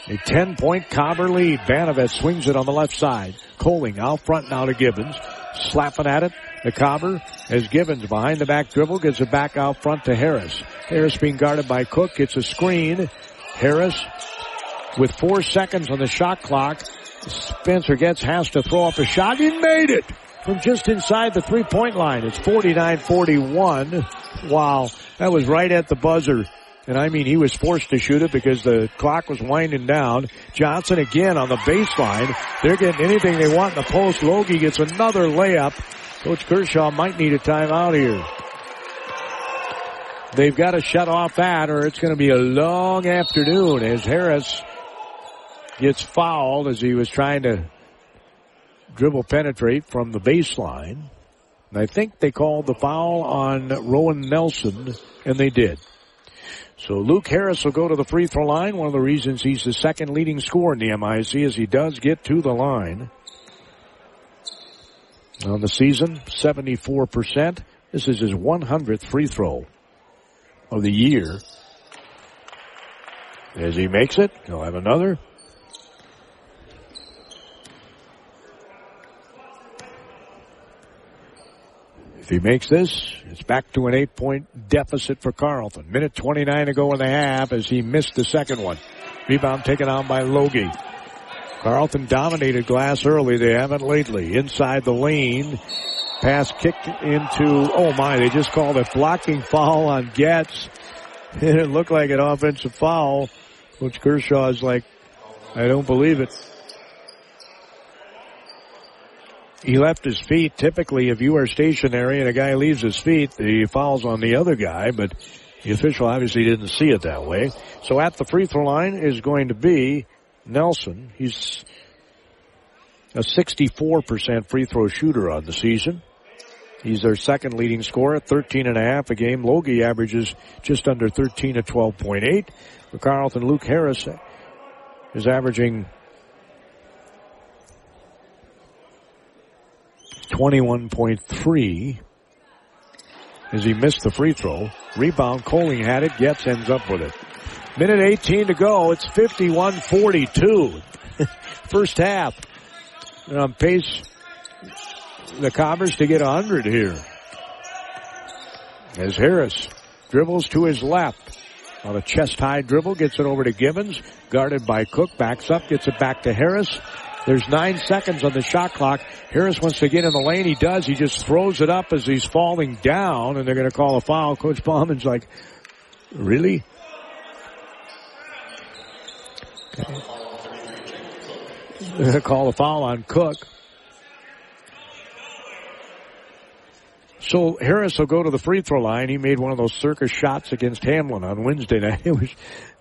A 10 point Cobber lead. Vanovet swings it on the left side. Coling out front now to Gibbons. Slapping at it. The Cobber as Gibbons behind the back dribble gets it back out front to Harris. Harris being guarded by Cook. It's a screen. Harris with four seconds on the shot clock. Spencer Getz has to throw up a shot. He made it from just inside the three point line. It's 49-41. Wow. That was right at the buzzer. And I mean, he was forced to shoot it because the clock was winding down. Johnson again on the baseline. They're getting anything they want in the post. Logie gets another layup. Coach Kershaw might need a timeout here. They've got to shut off that or it's going to be a long afternoon as Harris gets fouled as he was trying to dribble penetrate from the baseline. And I think they called the foul on Rowan Nelson, and they did. So Luke Harris will go to the free throw line. One of the reasons he's the second leading scorer in the MIC is he does get to the line. On the season, 74%. This is his 100th free throw of the year. As he makes it, he'll have another. If he makes this, it's back to an eight point deficit for Carleton. Minute 29 to go in the half as he missed the second one. Rebound taken on by Logie. Carleton dominated glass early. They haven't lately. Inside the lane. Pass kicked into, oh my, they just called a blocking foul on Getz. it looked like an offensive foul. Coach Kershaw is like, I don't believe it. He left his feet. Typically, if you are stationary and a guy leaves his feet, he foul's on the other guy, but the official obviously didn't see it that way. So at the free throw line is going to be Nelson. He's a 64% free throw shooter on the season. He's their second leading scorer at 13 and a half a game. Logie averages just under 13 at 12.8. For Carleton, Luke Harris is averaging 21.3 as he missed the free throw. Rebound, Coling had it. gets, ends up with it. Minute 18 to go. It's 51-42. First half. On pace, the Cobbers to get 100 here. As Harris dribbles to his left. On a chest high dribble, gets it over to Gibbons. Guarded by Cook, backs up, gets it back to Harris. There's nine seconds on the shot clock. Harris wants to get in the lane. He does. He just throws it up as he's falling down, and they're going to call a foul. Coach Borman's like, really? Call a foul on Cook. So Harris will go to the free throw line. He made one of those circus shots against Hamline on Wednesday night. It was,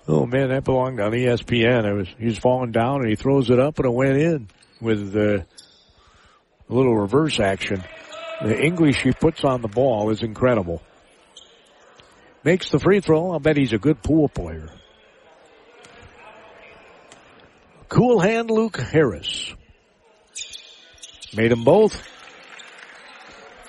oh man, that belonged on ESPN. It was, he was falling down and he throws it up and it went in with uh, a little reverse action. The English he puts on the ball is incredible. Makes the free throw. I'll bet he's a good pool player. Cool hand Luke Harris. Made them both.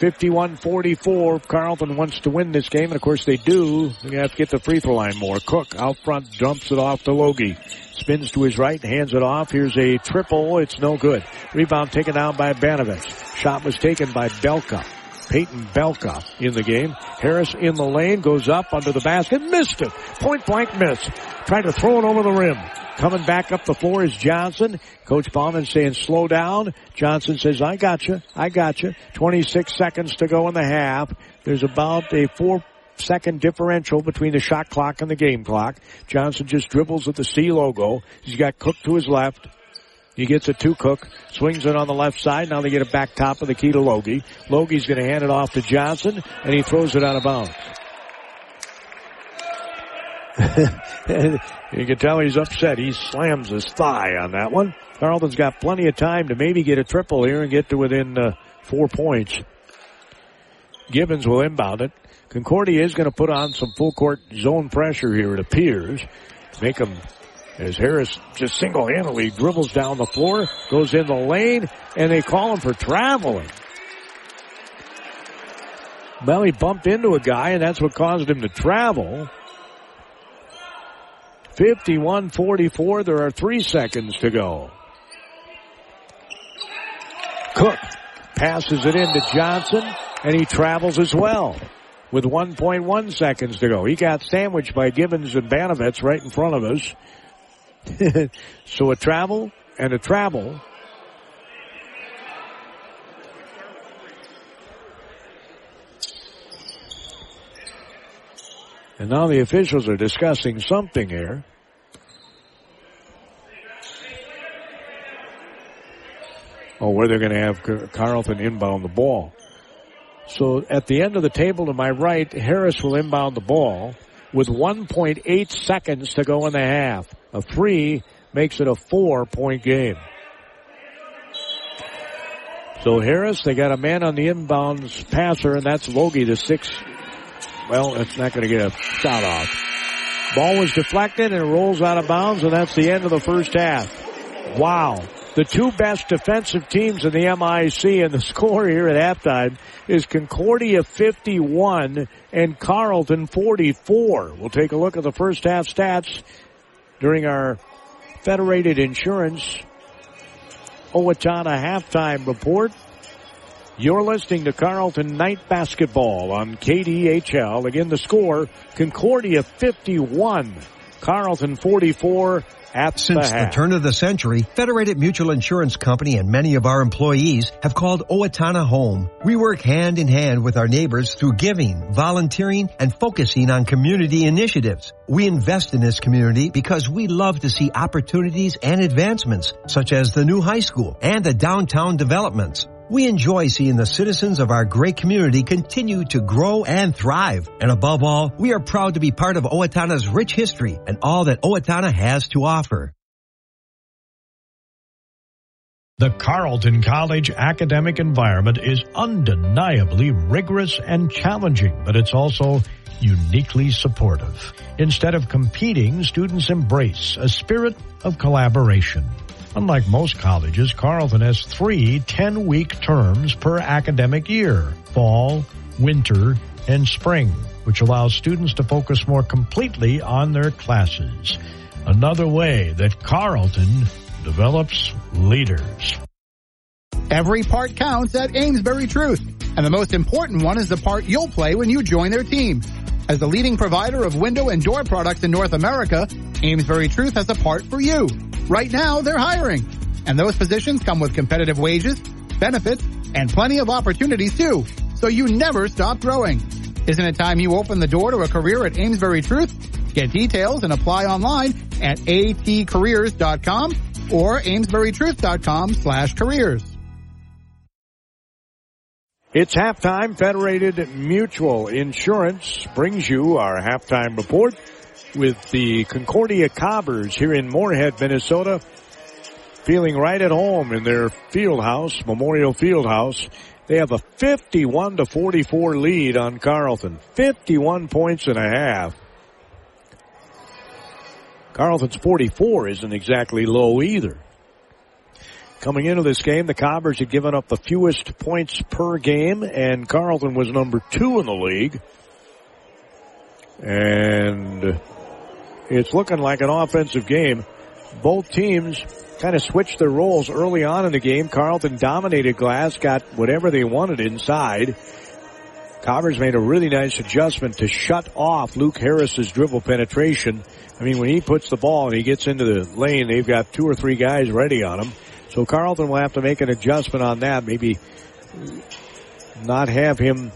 51-44. Carleton wants to win this game, and of course they do. They have to get the free throw line more. Cook out front dumps it off to Logie. Spins to his right, hands it off. Here's a triple. It's no good. Rebound taken down by Banovitz. Shot was taken by Belka. Peyton Belka in the game. Harris in the lane, goes up under the basket, missed it. Point blank miss. Tried to throw it over the rim. Coming back up the floor is Johnson. Coach Borman saying slow down. Johnson says, I got you. I got you. 26 seconds to go in the half. There's about a four second differential between the shot clock and the game clock. Johnson just dribbles with the C logo. He's got Cook to his left. He gets it to Cook, swings it on the left side. Now they get it back top of the key to Logie. Logie's going to hand it off to Johnson, and he throws it out of bounds. you can tell he's upset. He slams his thigh on that one. Carleton's got plenty of time to maybe get a triple here and get to within uh, four points. Gibbons will inbound it. Concordia is going to put on some full court zone pressure here, it appears. Make them as Harris just single-handedly dribbles down the floor, goes in the lane, and they call him for traveling. Well, he bumped into a guy, and that's what caused him to travel. 51-44. There are three seconds to go. Cook passes it into Johnson, and he travels as well with 1.1 seconds to go. He got sandwiched by Gibbons and Banovitz right in front of us. so a travel and a travel. And now the officials are discussing something here. Oh, where they're going to have Carleton inbound the ball. So at the end of the table to my right, Harris will inbound the ball with 1.8 seconds to go in the half. A three makes it a four point game. So Harris, they got a man on the inbounds passer, and that's Logie, the six. Well, it's not going to get a shot off. Ball was deflected and rolls out of bounds, and that's the end of the first half. Wow. The two best defensive teams in the MIC and the score here at halftime is Concordia 51 and Carleton 44. We'll take a look at the first half stats during our Federated Insurance Owatonna halftime report. You're listening to Carleton Knight Basketball on KDHL. Again, the score, Concordia 51, Carleton 44 at Since the, the, turn of the century, Federated Mutual Insurance Company and many of our employees have called Owatonna home. We work hand in hand with our neighbors through giving, volunteering, and focusing on community initiatives. We invest in this community because we love to see opportunities and advancements, such as the new high school and the downtown developments. We enjoy seeing the citizens of our great community continue to grow and thrive. And above all, we are proud to be part of Owatonna's rich history and all that Owatonna has to offer. The Carleton College academic environment is undeniably rigorous and challenging, but it's also uniquely supportive. Instead of competing, students embrace a spirit of collaboration. Unlike most colleges, Carleton has three 10 week terms per academic year fall, winter, and spring, which allows students to focus more completely on their classes. Another way that Carleton develops leaders. Every part counts at Amesbury Truth, and the most important one is the part you'll play when you join their team. As the leading provider of window and door products in North America, Amesbury Truth has a part for you. Right now, they're hiring. And those positions come with competitive wages, benefits, and plenty of opportunities too. So you never stop growing. Isn't it time you open the door to a career at Amesbury Truth? Get details and apply online at atcareers.com or amesburytruth.com slash careers. It's halftime. Federated Mutual Insurance brings you our halftime report with the Concordia Cobbers here in Moorhead, Minnesota, feeling right at home in their field house, Memorial Field House. They have a 51 to 44 lead on Carleton. 51 points and a half. Carleton's 44 isn't exactly low either. Coming into this game, the Cobbers had given up the fewest points per game, and Carleton was number two in the league. And it's looking like an offensive game. Both teams kind of switched their roles early on in the game. Carleton dominated glass, got whatever they wanted inside. Cobbers made a really nice adjustment to shut off Luke Harris's dribble penetration. I mean, when he puts the ball and he gets into the lane, they've got two or three guys ready on him. So Carleton will have to make an adjustment on that. Maybe not have him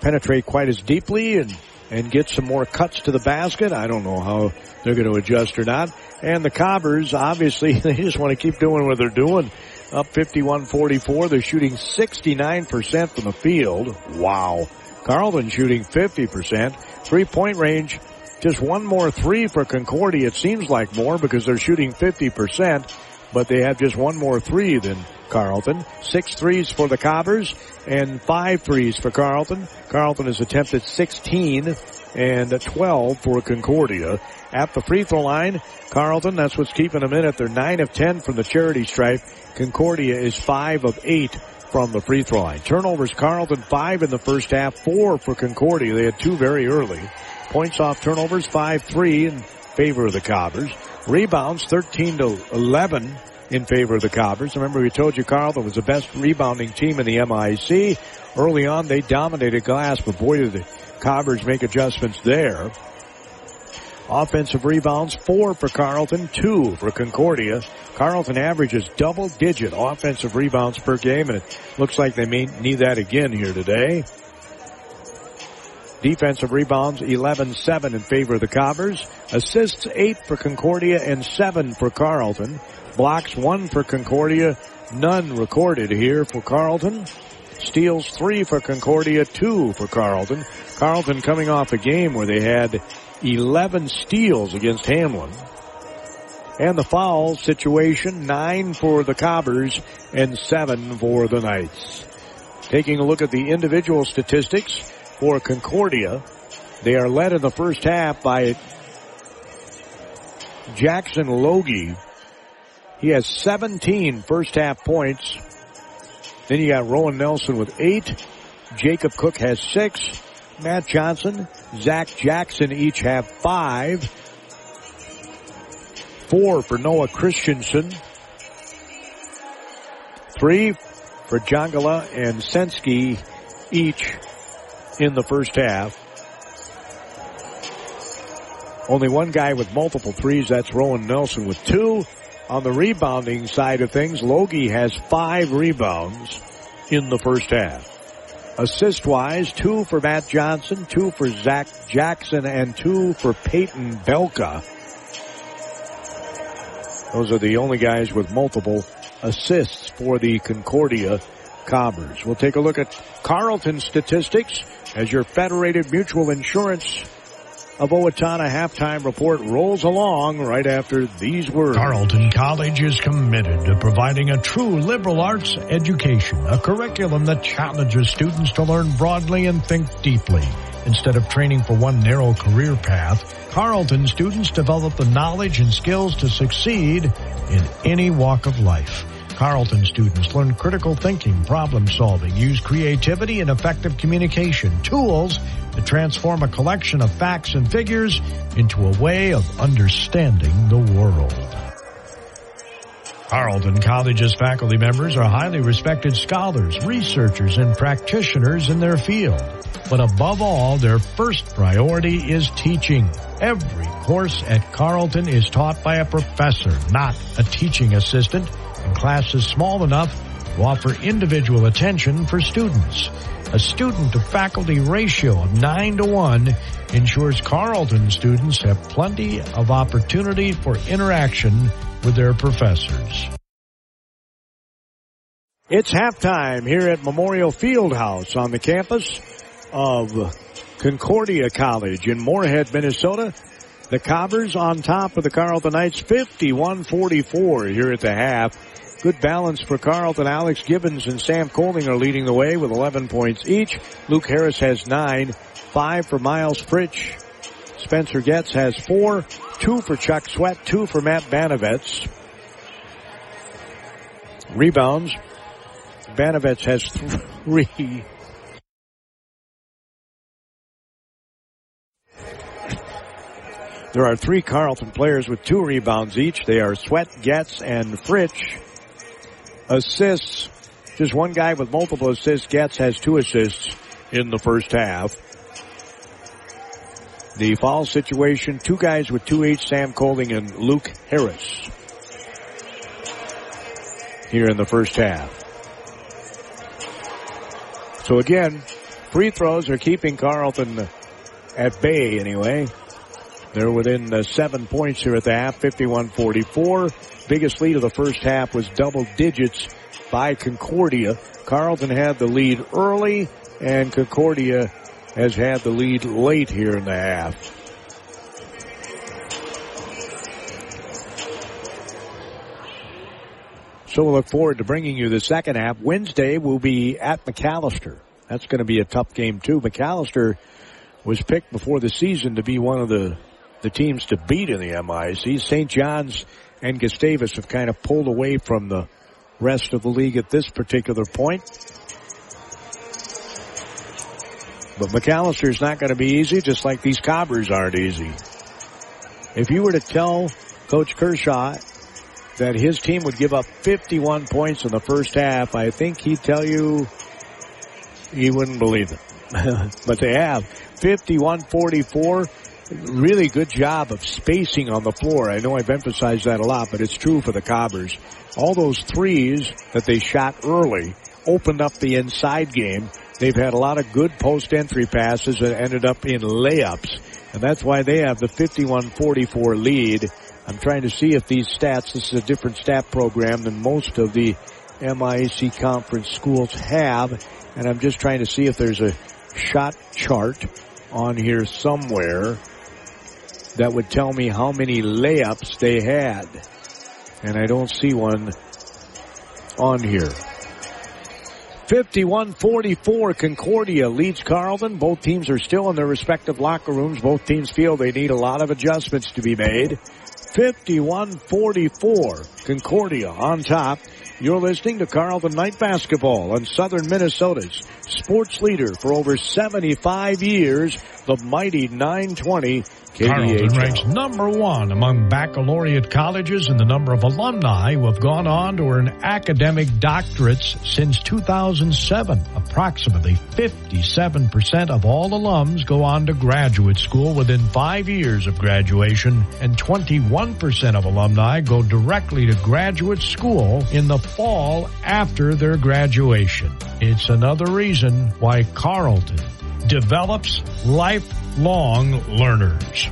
penetrate quite as deeply and, and get some more cuts to the basket. I don't know how they're going to adjust or not. And the Cobbers, obviously, they just want to keep doing what they're doing. Up 51-44. They're shooting 69% from the field. Wow. Carleton shooting 50%. Three point range. Just one more three for Concordia. It seems like more because they're shooting 50% but they have just one more three than Carleton. Six threes for the Cobbers and five threes for Carleton. Carleton has attempted 16 and 12 for Concordia. At the free throw line, Carleton, that's what's keeping them in it. They're 9 of 10 from the charity stripe. Concordia is 5 of 8 from the free throw line. Turnovers, Carleton 5 in the first half, 4 for Concordia. They had two very early. Points off turnovers, 5-3 in favor of the Cobbers. Rebounds 13 to 11 in favor of the Cobbers. Remember we told you Carleton was the best rebounding team in the MIC. Early on they dominated glass, but boy did the Cobbers make adjustments there. Offensive rebounds, four for Carleton, two for Concordia. Carleton averages double digit offensive rebounds per game and it looks like they may need that again here today. Defensive rebounds 11-7 in favor of the Cobbers. Assists 8 for Concordia and 7 for Carleton. Blocks 1 for Concordia, none recorded here for Carleton. Steals 3 for Concordia, 2 for Carleton. Carleton coming off a game where they had 11 steals against Hamline. And the foul situation, 9 for the Cobbers and 7 for the Knights. Taking a look at the individual statistics, for Concordia. They are led in the first half by Jackson Logie. He has 17 first half points. Then you got Rowan Nelson with eight. Jacob Cook has six. Matt Johnson, Zach Jackson each have five. Four for Noah Christensen. Three for Jangala and Sensky each in the first half. Only one guy with multiple threes. That's Rowan Nelson with two. On the rebounding side of things, Logie has five rebounds in the first half. Assist wise, two for Matt Johnson, two for Zach Jackson, and two for Peyton Belka. Those are the only guys with multiple assists for the Concordia Cobbers. We'll take a look at Carleton statistics as your Federated Mutual Insurance of Owatonna halftime report rolls along right after these words. Carleton College is committed to providing a true liberal arts education, a curriculum that challenges students to learn broadly and think deeply. Instead of training for one narrow career path, Carleton students develop the knowledge and skills to succeed in any walk of life. Carleton students learn critical thinking, problem solving, use creativity and effective communication, tools to transform a collection of facts and figures into a way of understanding the world. Carleton College's faculty members are highly respected scholars, researchers, and practitioners in their field. But above all, their first priority is teaching. Every course at Carleton is taught by a professor, not a teaching assistant and classes small enough to offer individual attention for students. A student to faculty ratio of 9 to 1 ensures Carleton students have plenty of opportunity for interaction with their professors. It's halftime here at Memorial Fieldhouse on the campus of Concordia College in Moorhead, Minnesota. The Cobbers on top of the Carleton Knights 51-44 here at the half. Good balance for Carleton. Alex Gibbons and Sam Colding are leading the way with 11 points each. Luke Harris has nine. Five for Miles Fritsch. Spencer Getz has four. Two for Chuck Sweat. Two for Matt Banovets. Rebounds. Banovets has three. There are three Carleton players with two rebounds each. They are Sweat, Getz, and Fritsch. Assists. Just one guy with multiple assists. Getz has two assists in the first half. The foul situation, two guys with two each, Sam Colding and Luke Harris. Here in the first half. So again, free throws are keeping Carleton at bay anyway. They're within uh, seven points here at the half, 51-44. Biggest lead of the first half was double digits by Concordia. Carleton had the lead early, and Concordia has had the lead late here in the half. So we'll look forward to bringing you the second half. Wednesday will be at Macalester. That's going to be a tough game too. Macalester was picked before the season to be one of the the teams to beat in the MIC. St. John's and Gustavus have kind of pulled away from the rest of the league at this particular point. But Macalester's not going to be easy, just like these Cobbers aren't easy. If you were to tell Coach Kershaw that his team would give up 51 points in the first half, I think he'd tell you he wouldn't believe it. but they have 51-44 really good job of spacing on the floor. I know I've emphasized that a lot, but it's true for the Cobbers. All those threes that they shot early opened up the inside game. They've had a lot of good post entry passes that ended up in layups. And that's why they have the 51-44 lead. I'm trying to see if these stats, this is a different stat program than most of the MIAC conference schools have. And I'm just trying to see if there's a shot chart on here somewhere that would tell me how many layups they had. And I don't see one on here. 51-44 Concordia leads Carleton. Both teams are still in their respective locker rooms. Both teams feel they need a lot of adjustments to be made. 51-44 Concordia on top. You're listening to Carleton Knight Basketball on Southern Minnesota's sports leader for over 75 years, the mighty 920 Carleton ranks number one among baccalaureate colleges in the number of alumni who have gone on to earn academic doctorates since 2007. Approximately 57% of all alums go on to graduate school within five years of graduation, and 21% of alumni go directly to graduate school in the fall after their graduation. It's another reason why Carleton develops lifelong learners.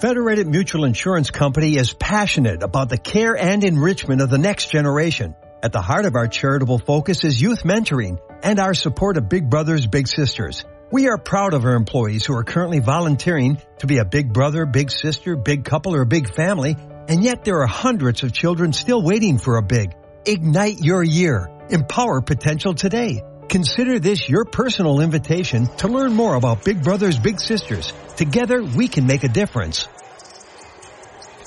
Federated Mutual Insurance Company is passionate about the care and enrichment of the next generation. At the heart of our charitable focus is youth mentoring and our support of Big Brothers Big Sisters. We are proud of our employees who are currently volunteering to be a big brother, big sister, big couple, or big family, and yet there are hundreds of children still waiting for a big. Ignite your year. Empower potential today. Consider this your personal invitation to learn more about Big Brothers Big Sisters. Together, we can make a difference.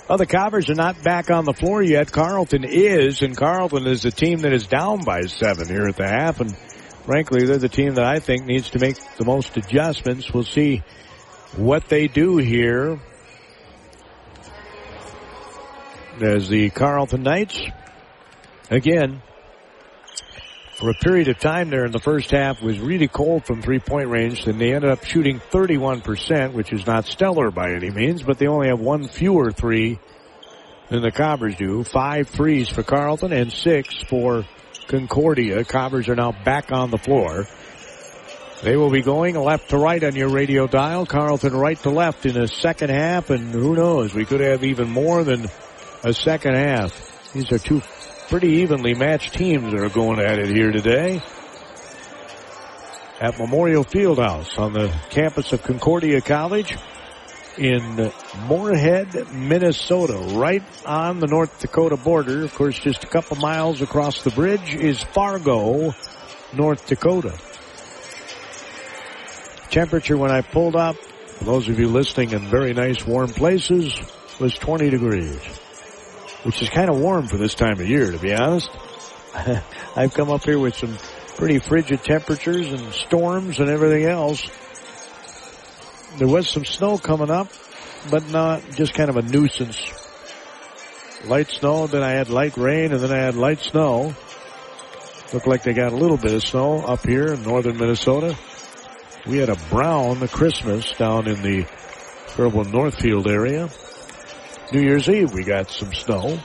Well, the Cobbers are not back on the floor yet. Carleton is, and Carleton is a team that is down by seven here at the half. And frankly, they're the team that I think needs to make the most adjustments. We'll see what they do here. As the Carleton Knights, again, for a period of time there in the first half was really cold from three point range and they ended up shooting 31%, which is not stellar by any means, but they only have one fewer three than the Cobbers do. Five threes for Carleton and six for Concordia. Cobbers are now back on the floor. They will be going left to right on your radio dial. Carleton right to left in the second half, and who knows, we could have even more than a second half. These are two pretty evenly matched teams that are going at it here today at Memorial Fieldhouse on the campus of Concordia College in Moorhead, Minnesota, right on the North Dakota border. Of course, just a couple miles across the bridge is Fargo, North Dakota. Temperature when I pulled up, for those of you listening in very nice warm places, was 20 degrees, which is kind of warm for this time of year, to be honest. I've come up here with some pretty frigid temperatures and storms and everything else. There was some snow coming up, but not just kind of a nuisance. Light snow, then I had light rain, and then I had light snow. Looked like they got a little bit of snow up here in northern Minnesota. We had a brown Christmas down in the Faribault Northfield area. New Year's Eve, we got some snow.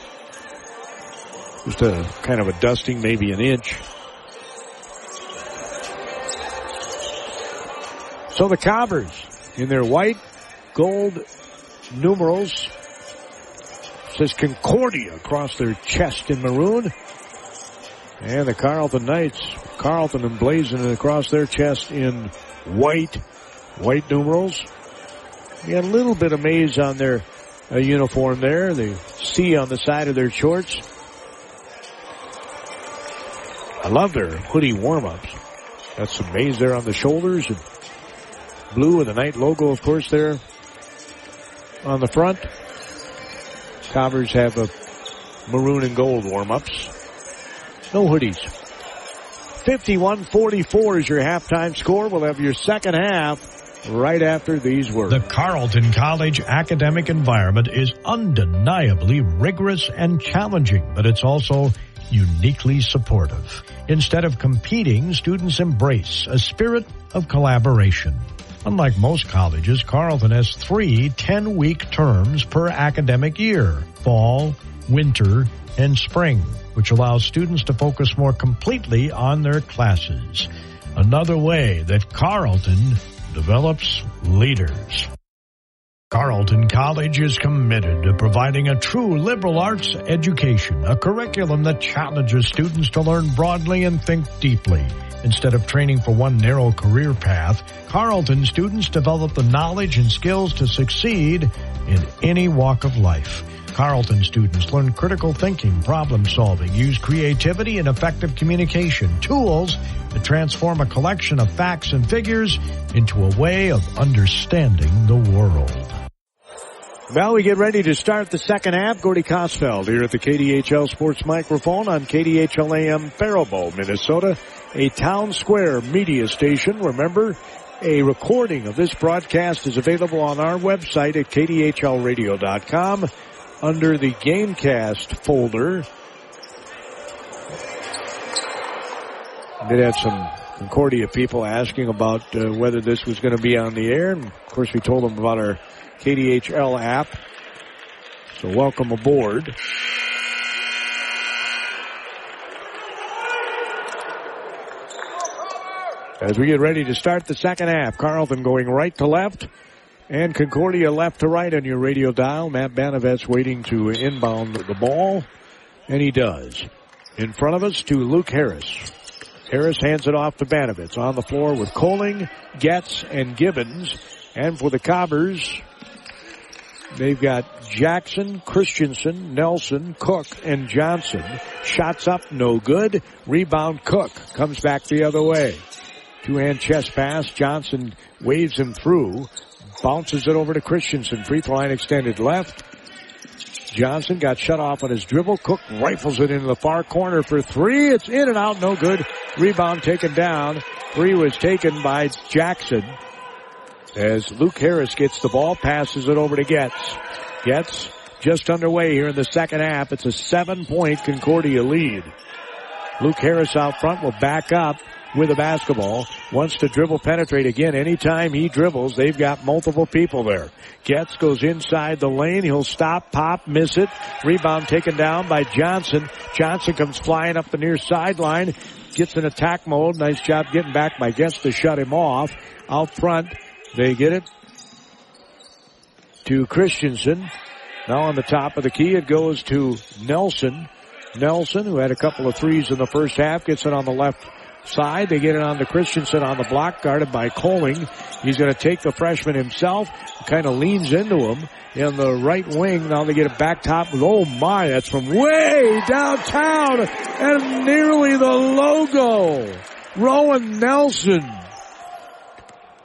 Just a kind of a dusting, maybe an inch. So the Cobbers in their white gold numerals says Concordia across their chest in maroon. And the Carleton Knights, Carleton emblazoned across their chest in white, white numerals. Got a little bit of maize on their uh, uniform there. The C on the side of their shorts. I love their hoodie warm-ups. Got some maize there on the shoulders and blue with the Knight logo, of course, there on the front. Cobbers have a maroon and gold warm-ups. No hoodies. 51-44 is your halftime score. We'll have your second half right after these words. The Carleton College academic environment is undeniably rigorous and challenging, but it's also uniquely supportive. Instead of competing, students embrace a spirit of collaboration. Unlike most colleges, Carleton has three 10-week terms per academic year, fall, winter, and spring which allows students to focus more completely on their classes. Another way that Carleton develops leaders. Carleton College is committed to providing a true liberal arts education, a curriculum that challenges students to learn broadly and think deeply. Instead of training for one narrow career path, Carleton students develop the knowledge and skills to succeed in any walk of life. Carleton students learn critical thinking, problem solving, use creativity and effective communication, tools to transform a collection of facts and figures into a way of understanding the world. Well, we get ready to start the second half. Gordy Kosfeld here at the KDHL Sports Microphone on KDHL AM Faribault, Minnesota, a town square media station. Remember, a recording of this broadcast is available on our website at kdhlradio.com under the Gamecast folder. Did have some Concordia people asking about uh, whether this was going to be on the air, and of course we told them about our KDHL app. So welcome aboard. As we get ready to start the second half, Carleton going right to left. And Concordia left to right on your radio dial. Matt Banavet's waiting to inbound the ball. And he does. In front of us to Luke Harris. Harris hands it off to Banavets on the floor with Coling, Getz, and Gibbons. And for the Cobbers, they've got Jackson, Christensen, Nelson, Cook, and Johnson. Shots up, no good. Rebound, Cook comes back the other way. Two-hand chest pass. Johnson waves him through. Bounces it over to Christensen. Free throw line extended left. Johnson got shut off on his dribble. Cook rifles it into the far corner for three. It's in and out. No good. Rebound taken down. Three was taken by Jackson. As Luke Harris gets the ball, passes it over to Getz. Getz just underway here in the second half. It's a seven point Concordia lead. Luke Harris out front will back up with the basketball. wants to dribble penetrate again. Anytime he dribbles, they've got multiple people there. Getz goes inside the lane. He'll stop, pop, miss it. Rebound taken down by Johnson. Johnson comes flying up the near sideline. Gets in attack mode. Nice job getting back by Getz to shut him off. Out front, they get it to Christensen. Now on the top of the key, it goes to Nelson. Nelson, who had a couple of threes in the first half, gets it on the left side. They get it on to Christensen on the block, guarded by Coling. He's going to take the freshman himself, kind of leans into him in the right wing. Now they get it back top. Oh my, that's from way downtown and nearly the logo. Rowan Nelson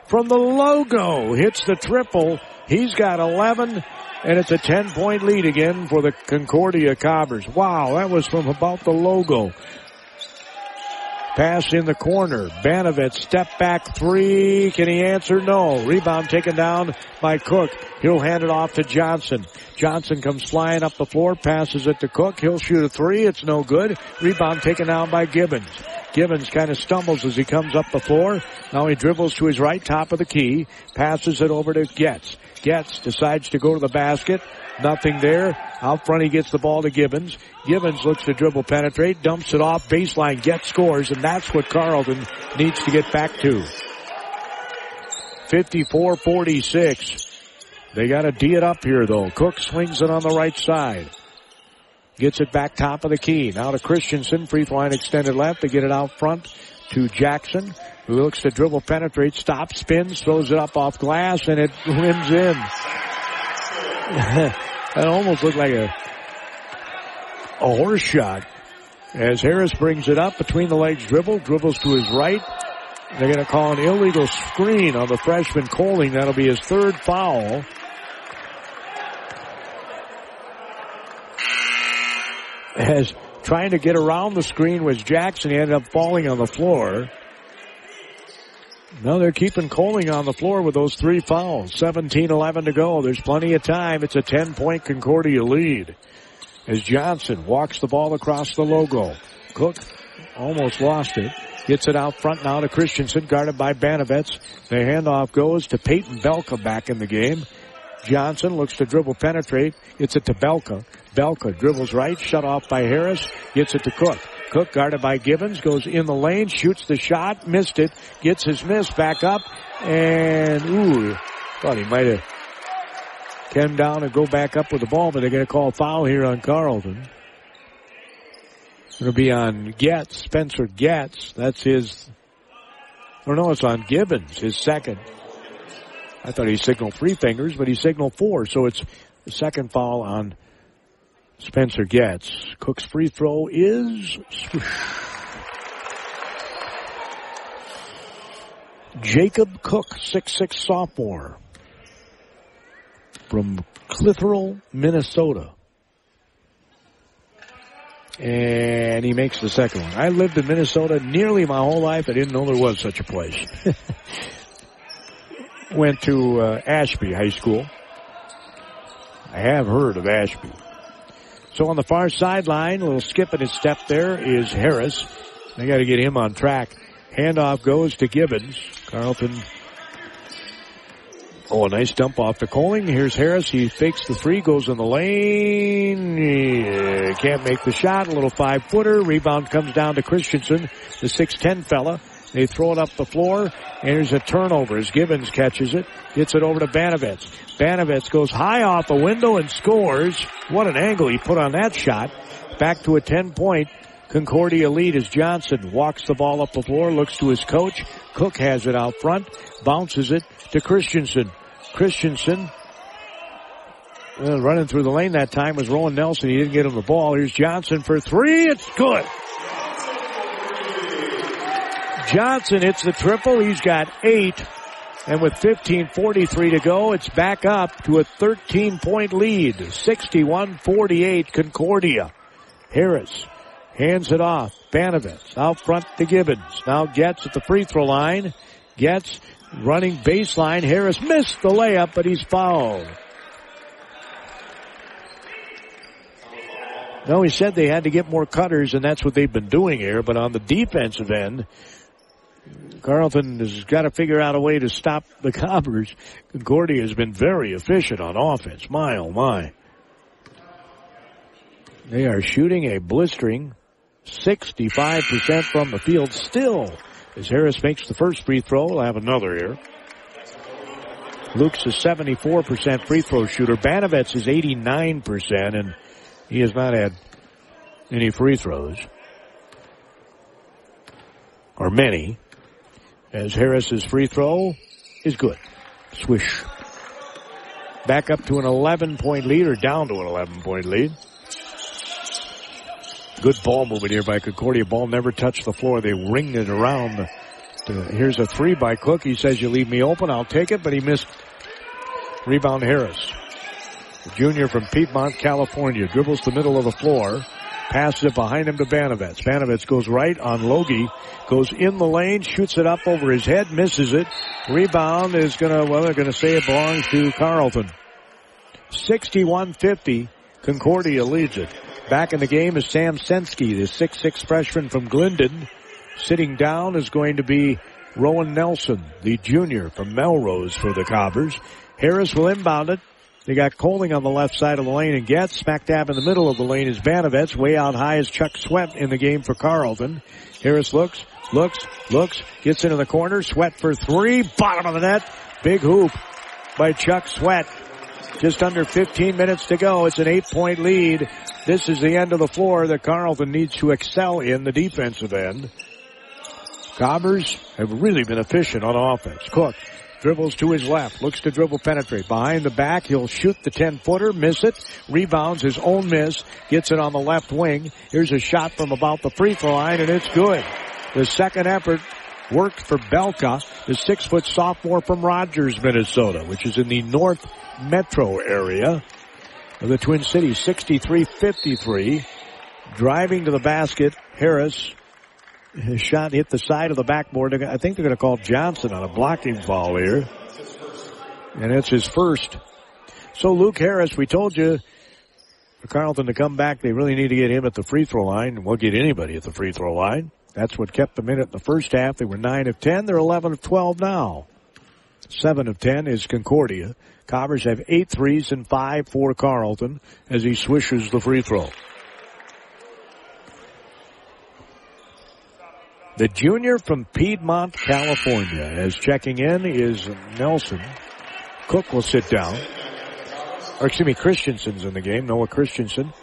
from the logo hits the triple. He's got 11 and it's a 10 point lead again for the Concordia Cobbers. Wow, that was from about the logo. Pass in the corner. Banovitz step back three. Can he answer? No. Rebound taken down by Cook. He'll hand it off to Johnson. Johnson comes flying up the floor, passes it to Cook. He'll shoot a three. It's no good. Rebound taken down by Gibbons. Gibbons kind of stumbles as he comes up the floor. Now he dribbles to his right, top of the key, passes it over to Getz. Getz decides to go to the basket. Nothing there. Out front, he gets the ball to Gibbons. Gibbons looks to dribble penetrate, dumps it off, baseline, Getz scores, and that's what Carleton needs to get back to. 54-46. They gotta D it up here though. Cook swings it on the right side. Gets it back top of the key. Now to Christensen. Free line extended left. They get it out front to Jackson, who looks to dribble penetrate, stops, spins, throws it up off glass, and it rims in. that almost looked like a, a horse shot. As Harris brings it up between the legs dribble, dribbles to his right. They're going to call an illegal screen on the freshman Coling. That'll be his third foul. As trying to get around the screen was Jackson. He ended up falling on the floor. Now they're keeping Coling on the floor with those three fouls. 17-11 to go. There's plenty of time. It's a 10-point Concordia lead. As Johnson walks the ball across the logo. Cook almost lost it. Gets it out front now to Christensen, guarded by Banovitz. The handoff goes to Peyton Belka back in the game. Johnson looks to dribble penetrate. Gets it to Belka. Belka dribbles right, shut off by Harris. Gets it to Cook. Cook guarded by Gibbons, goes in the lane, shoots the shot, missed it, gets his miss back up, and ooh, thought he might have come down and go back up with the ball, but they're going to call foul here on Carleton. It'll be on Getz, Spencer Getz. That's his, or no, it's on Gibbons, his second. I thought he signaled three fingers, but he signaled four, so it's the second foul on Spencer Getz. Cook's free throw is Jacob Cook, six-six sophomore from Clitherall, Minnesota. And he makes the second one. I lived in Minnesota nearly my whole life. I didn't know there was such a place. Went to uh, Ashby High School. I have heard of Ashby. So on the far sideline, a little skip in his step there is Harris. They got to get him on track. Handoff goes to Gibbons. Carleton. Oh, a nice dump off to Coling. Here's Harris. He fakes the three, goes in the lane. He can't make the shot. A little five footer. Rebound comes down to Christensen, the 6'10 fella. They throw it up the floor, and there's a turnover as Gibbons catches it, gets it over to Banovitz. Banovitz goes high off the window and scores. What an angle he put on that shot. Back to a 10 point Concordia lead as Johnson walks the ball up the floor, looks to his coach. Cook has it out front, bounces it to Christensen. Christensen uh, running through the lane that time was Rowan Nelson. He didn't get him the ball. Here's Johnson for three. It's good. Johnson hits the triple. He's got eight. And with 15.43 to go, it's back up to a 13 point lead. 61-48 Concordia. Harris hands it off. Banovitz out front to Gibbons. Now Getz at the free throw line. Getz running baseline. Harris missed the layup, but he's fouled. No, he said they had to get more cutters, and that's what they've been doing here. But on the defensive end, Carleton has got to figure out a way to stop the Cobbers. Concordia has been very efficient on offense. My, oh my. They are shooting a blistering 65% from the field still. As Harris makes the first free throw, we'll have another here. Luke's a 74% free throw shooter. Banovets is 89%, and he has not had any free throws. Or many. As Harris's free throw is good. Swish. Back up to an 11 point lead or down to an 11 point lead. Good ball movement here by Concordia. Ball never touched the floor. They ringed it around. Here's a three by Cook. He says, you leave me open. I'll take it, but he missed. Rebound Harris. Junior from Piedmont, California. Dribbles the middle of the floor. Passes it behind him to Banovets. Banovets goes right on Logie. Goes in the lane, shoots it up over his head, misses it. Rebound is gonna, well, they're gonna say it belongs to Carleton. 61-50. Concordia leads it. Back in the game is Sam Sensky, the 6'6 freshman from Glyndon. Sitting down is going to be Rowan Nelson, the junior from Melrose for the Cobbers. Harris will inbound it. They got Coling on the left side of the lane and Getz. Smack dab in the middle of the lane is Banovets. Way out high is Chuck Sweat in the game for Carleton. Harris looks, looks, looks, gets into the corner. Sweat for three. Bottom of the net. Big hoop by Chuck Sweat. Just under 15 minutes to go. It's an eight point lead. This is the end of the floor that Carleton needs to excel in the defensive end. Cobbers have really been efficient on offense. Cook dribbles to his left, looks to dribble penetrate. Behind the back, he'll shoot the 10 footer, miss it, rebounds his own miss, gets it on the left wing. Here's a shot from about the free throw line and it's good. The second effort worked for Belka, the six foot sophomore from Rogers, Minnesota, which is in the North Metro area of the Twin Cities, 63-53. Driving to the basket, Harris his shot hit the side of the backboard. I think they're going to call Johnson on a blocking foul here. And it's his first. So Luke Harris, we told you for Carleton to come back, they really need to get him at the free throw line. We'll get anybody at the free throw line. That's what kept them in it in the first half. They were 9 of 10. They're 11 of 12 now. 7 of 10 is Concordia. Cobbers have eight threes and five for Carleton as he swishes the free throw. The junior from Piedmont, California, as checking in is Nelson. Cook will sit down. Or excuse me, Christensen's in the game. Noah Christensen.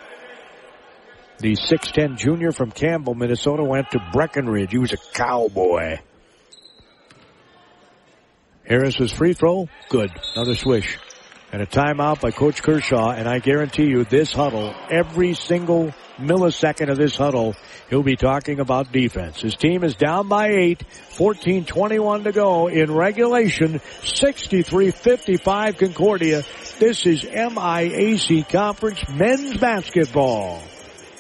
The 6'10 junior from Campbell, Minnesota went to Breckenridge. He was a cowboy. Harris's free throw, good. Another swish. And a timeout by Coach Kershaw, and I guarantee you this huddle, every single millisecond of this huddle, he'll be talking about defense. His team is down by eight, 14-21 to go in regulation, 63-55 Concordia. This is MIAC Conference men's basketball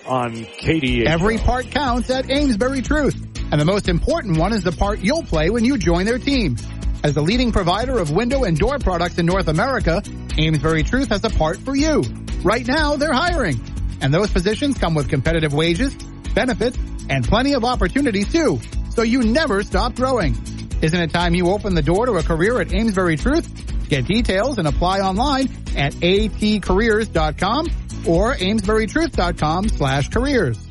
on KDA. Every part counts at Amesbury Truth. And the most important one is the part you'll play when you join their team. As the leading provider of window and door products in North America, Amesbury Truth has a part for you. Right now, they're hiring. And those positions come with competitive wages, benefits, and plenty of opportunities too. So you never stop growing. Isn't it time you open the door to a career at Amesbury Truth? Get details and apply online at atcareers.com or amesburytruth.com slash careers.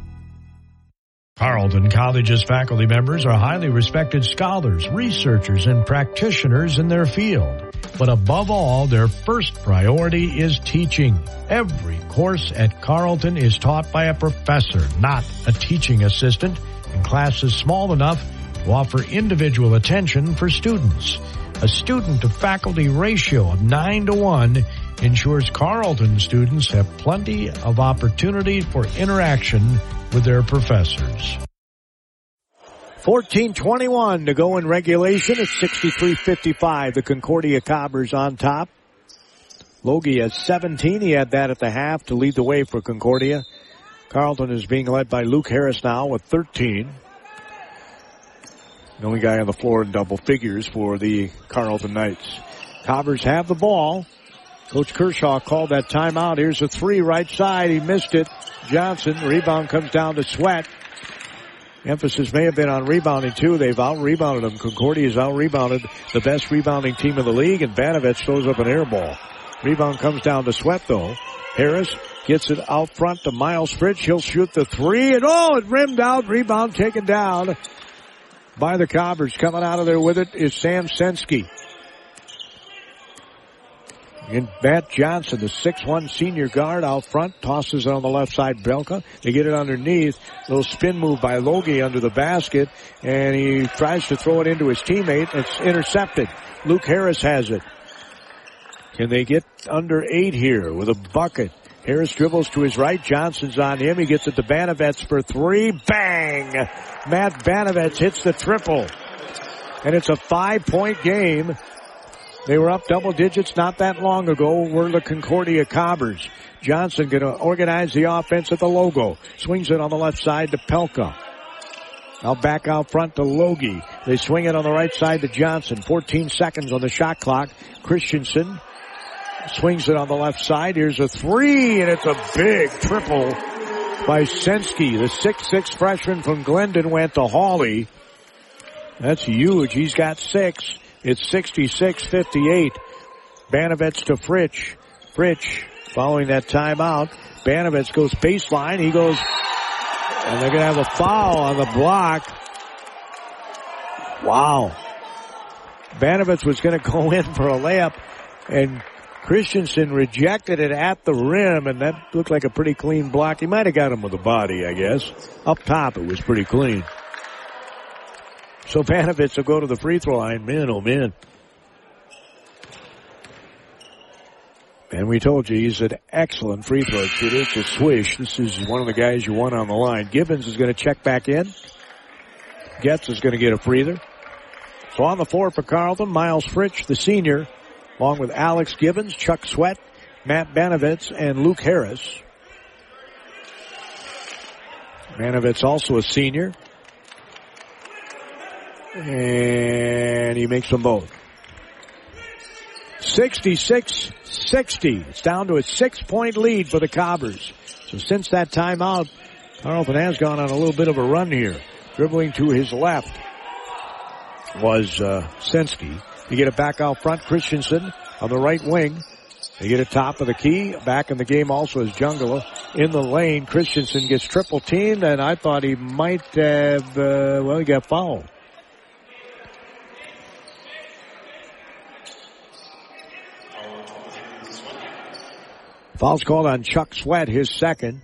Carleton College's faculty members are highly respected scholars, researchers, and practitioners in their field. But above all, their first priority is teaching. Every course at Carleton is taught by a professor, not a teaching assistant, and classes small enough to offer individual attention for students. A student to faculty ratio of 9 to 1 ensures Carleton students have plenty of opportunity for interaction with their professors. 14-21 to go in regulation. It's 63-55. The Concordia Cobbers on top. Logie has 17. He had that at the half to lead the way for Concordia. Carleton is being led by Luke Harris now with 13. The only guy on the floor in double figures for the Carleton Knights. Cobbers have the ball. Coach Kershaw called that timeout. Here's a three right side. He missed it. Johnson. Rebound comes down to Sweat. Emphasis may have been on rebounding too. They've out rebounded them. Concordia's out rebounded the best rebounding team in the league and Banovets throws up an air ball. Rebound comes down to Sweat though. Harris gets it out front to Miles Fritsch. He'll shoot the three and oh, it rimmed out. Rebound taken down by the Cobbers. Coming out of there with it is Sam Sensky. And Matt Johnson, the 6'1 senior guard out front, tosses it on the left side. Belka. They get it underneath. Little spin move by Logie under the basket. And he tries to throw it into his teammate. It's intercepted. Luke Harris has it. Can they get under eight here with a bucket? Harris dribbles to his right. Johnson's on him. He gets it to Banovets for three. Bang! Matt Banovets hits the triple. And it's a five point game. They were up double digits not that long ago. Were the Concordia Cobbers. Johnson going to organize the offense at the logo. Swings it on the left side to Belka. Now back out front to Logie. They swing it on the right side to Johnson. 14 seconds on the shot clock. Christensen swings it on the left side. Here's a three, and it's a big triple by Sensky. The six-six freshman from Glyndon went to Hawley. That's huge. He's got six. It's 66-58. Banovets to Fritsch. Fritsch following that timeout. Banovets goes baseline. He goes, and they're going to have a foul on the block. Wow. Banovets was going to go in for a layup and Christensen rejected it at the rim, and that looked like a pretty clean block. He might have got him with the body, I guess. Up top, it was pretty clean. So Banovets will go to the free throw line. Man, oh man. And we told you he's an excellent free throw shooter. It's a swish. This is one of the guys you want on the line. Gibbons is going to check back in. Getz is going to get a breather. So on the floor for Carleton, Miles Fritsch, the senior, along with Alex Gibbons, Chuck Sweat, Matt Banovitz, and Luke Harris. Banovitz also a senior. And he makes them both. 66-60. It's down to a six-point lead for the Cobbers. So since that timeout, Carleton has gone on a little bit of a run here. Dribbling to his left was uh, Sensky. You get it back out front. Christensen on the right wing. They get it top of the key. Back in the game also is Jungala. In the lane, Christensen gets triple teamed, and I thought he might have, uh, well, he got fouled. Foul's called on Chuck Sweat, his second.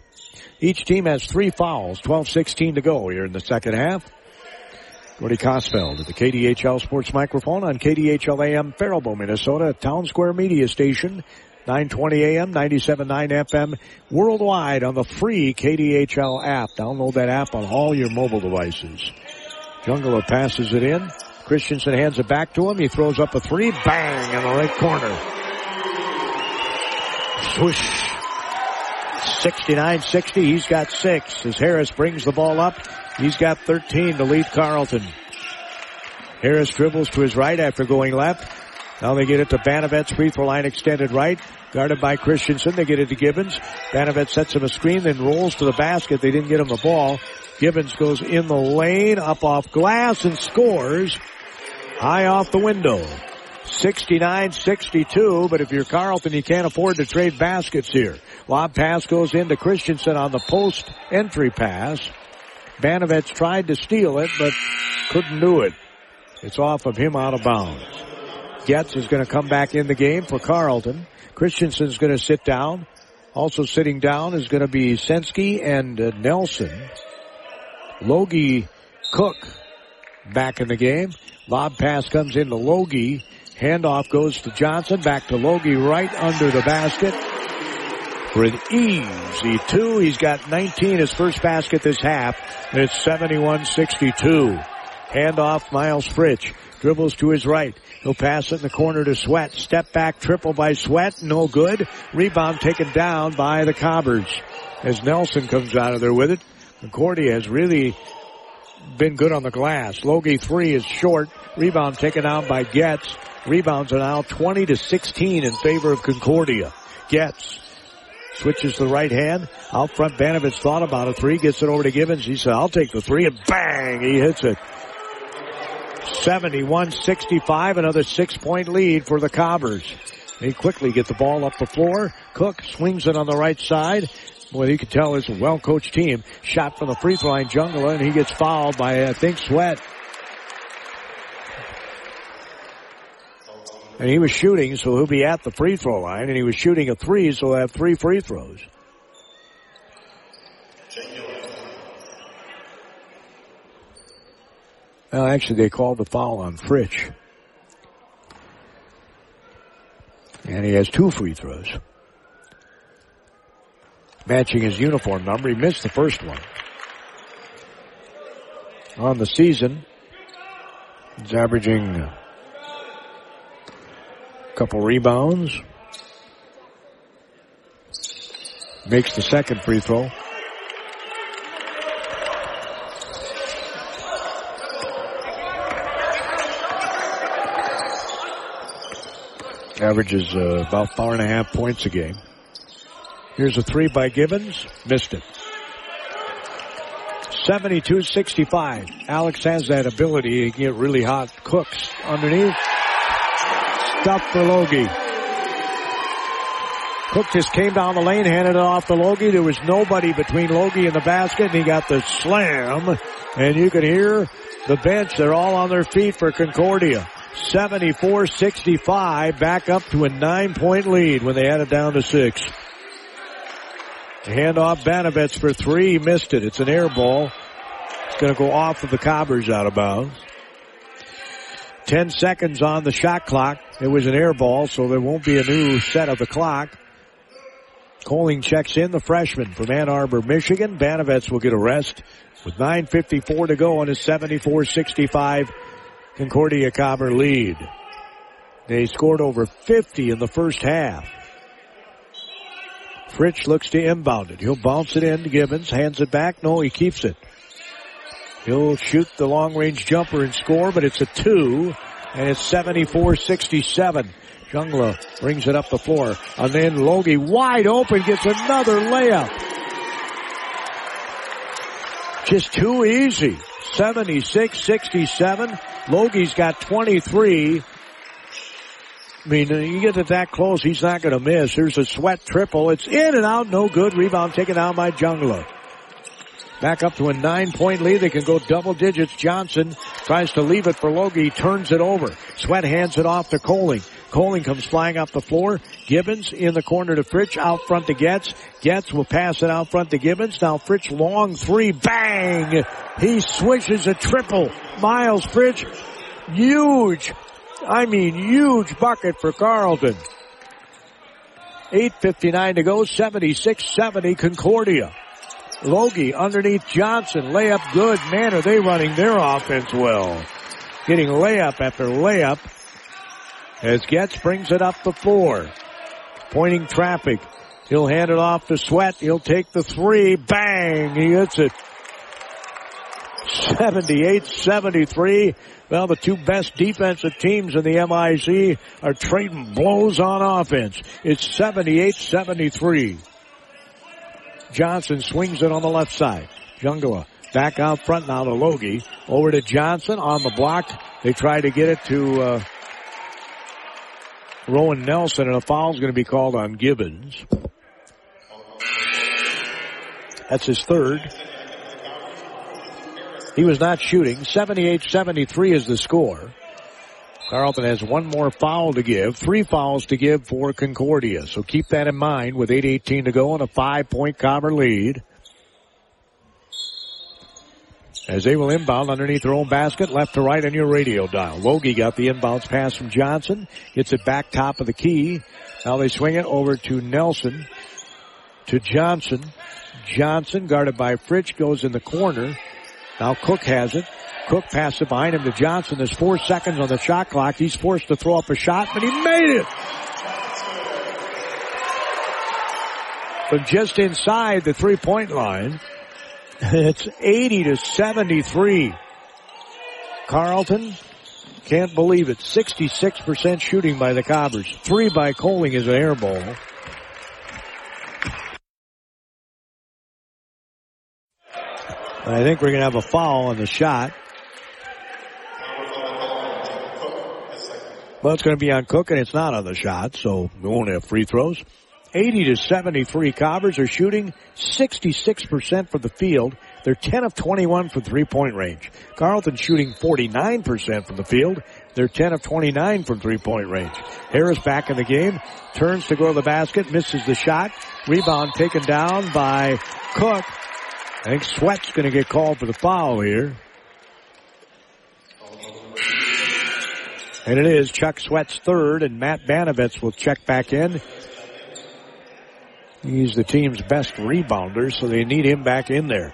Each team has three fouls, 12-16 to go here in the second half. Gordy Kosfeld at the KDHL Sports Microphone on KDHL AM Faribault, Minnesota, Town Square Media Station, 920 AM, 97.9 FM, worldwide on the free KDHL app. Download that app on all your mobile devices. Jungler passes it in. Christensen hands it back to him. He throws up a three. Bang in the right corner. Swoosh. 69-60. He's got six as Harris brings the ball up. He's got 13 to lead Carleton. Harris dribbles to his right after going left. Now they get it to Banovets, free throw line extended right. Guarded by Christensen. They get it to Gibbons. Banovets sets him a screen, then rolls to the basket. They didn't get him the ball. Gibbons goes in the lane, up off glass, and scores. High off the window. 69-62, but if you're Carleton, you can't afford to trade baskets here. Lob pass goes into Christensen on the post entry pass. Banovets tried to steal it, but couldn't do it. It's off of him out of bounds. Getz is going to come back in the game for Carleton. Christensen's going to sit down. Also sitting down is going to be Sensky and uh, Nelson. Logie Cook back in the game. Lob pass comes into Logie. Handoff goes to Johnson. Back to Logie right under the basket for an easy two. He's got 19 his first basket this half. And it's 71-62. Handoff Miles Fritsch. Dribbles to his right. He'll pass it in the corner to Sweat. Step back triple by Sweat. No good. Rebound taken down by the Cobbers. As Nelson comes out of there with it. Concordia has really been good on the glass. Logie three is short. Rebound taken out by Getz. Rebounds are now 20 to 16 in favor of Concordia. Getz. Switches the right hand. Out front, Banovitz thought about a three, gets it over to Gibbons. He said, I'll take the three, and bang, he hits it. 71-65, another six-point lead for the Cobbers. They quickly get the ball up the floor. Cook swings it on the right side. Well, you can tell it's a well-coached team. Shot from the free throw line, Jungler, and he gets fouled by, I think, Sweat. And he was shooting, so he'll be at the free throw line, and he was shooting a three, so he'll have three free throws. Well, actually, they called the foul on Fritsch. And he has two free throws. Matching his uniform number. He missed the first one. On the season, he's averaging couple rebounds. Makes the second free throw. Averages uh, about four and a half points a game. Here's a three by Gibbons. Missed it. 72-65. Alex has that ability to get really hot cooks underneath. Stuff for Logie. Cook just came down the lane, handed it off to Logie. There was nobody between Logie and the basket, and he got the slam. And you could hear the bench. They're all on their feet for Concordia. 74-65, back up to a nine-point lead when they had it down to six. Hand off Banovitz for three. Missed it. It's an air ball. It's going to go off of the Cobbers out of bounds. Ten seconds on the shot clock. It was an air ball, so there won't be a new set of the clock. Coling checks in the freshman from Ann Arbor, Michigan. Banovitz will get a rest with 9.54 to go on a 74-65 Concordia Cobber lead. They scored over 50 in the first half. Fritsch looks to inbound it. He'll bounce it in to Gibbons, hands it back. No, he keeps it. He'll shoot the long range jumper and score, but it's a two, and it's 74-67. Jungla brings it up the floor, and then Logie wide open gets another layup. Just too easy. 76-67. Logie's got 23. I mean, uh, you get it that close, he's not going to miss. There's a sweat triple. It's in and out, no good. Rebound taken down by Jungla. Back up to a nine point lead. They can go double digits. Johnson tries to leave it for Logie, turns it over. Sweat hands it off to Coling. Coling comes flying up the floor. Gibbons in the corner to Fritsch, out front to Getz. Getz will pass it out front to Gibbons. Now Fritsch long three, bang! He swishes a triple. Miles Fritsch, huge, I mean huge bucket for Carleton. 8.59 to go, 76-70 Concordia. Logie underneath Johnson, layup good. Man, are they running their offense well. Getting layup after layup as Getz brings it up the floor. Pointing traffic. He'll hand it off to Sweat. He'll take the three. Bang! He hits it. 78-73. Well, the two best defensive teams in the MIC are trading blows on offense. It's 78-73. Johnson swings it on the left side. Jungla back out front now to Logie. Over to Johnson on the block. They try to get it to uh, Rowan Nelson, and a foul is going to be called on Gibbons. That's his third. He was not shooting. 78-73 is the score. Carleton has one more foul to give, three fouls to give for Concordia. So keep that in mind with 8.18 to go and a five point Cobber lead. As they will inbound underneath their own basket, left to right on your radio dial. Logie got the inbounds pass from Johnson, gets it back top of the key. Now they swing it over to Nelson, to Johnson. Johnson guarded by Fritsch goes in the corner. Now Cook has it. Cook passed it behind him to Johnson. There's four seconds on the shot clock. He's forced to throw up a shot, but he made it. From just inside the three point line, it's 80 to 73. Carleton can't believe it. 66% shooting by the Cobbers. Three by Coling is an air ball. I think we're going to have a foul on the shot. Well, it's going to be on Cook and it's not on the shot, so we won't have free throws. 80 to 73 Cobbers are shooting 66% for the field. They're 10 of 21 from three point range. Carleton shooting 49% from the field. They're 10 of 29 from three point range. Harris back in the game, turns to go to the basket, misses the shot. Rebound taken down by Cook. I think Sweat's going to get called for the foul here. And it is Chuck Sweat's third, and Matt Banovitz will check back in. He's the team's best rebounder, so they need him back in there.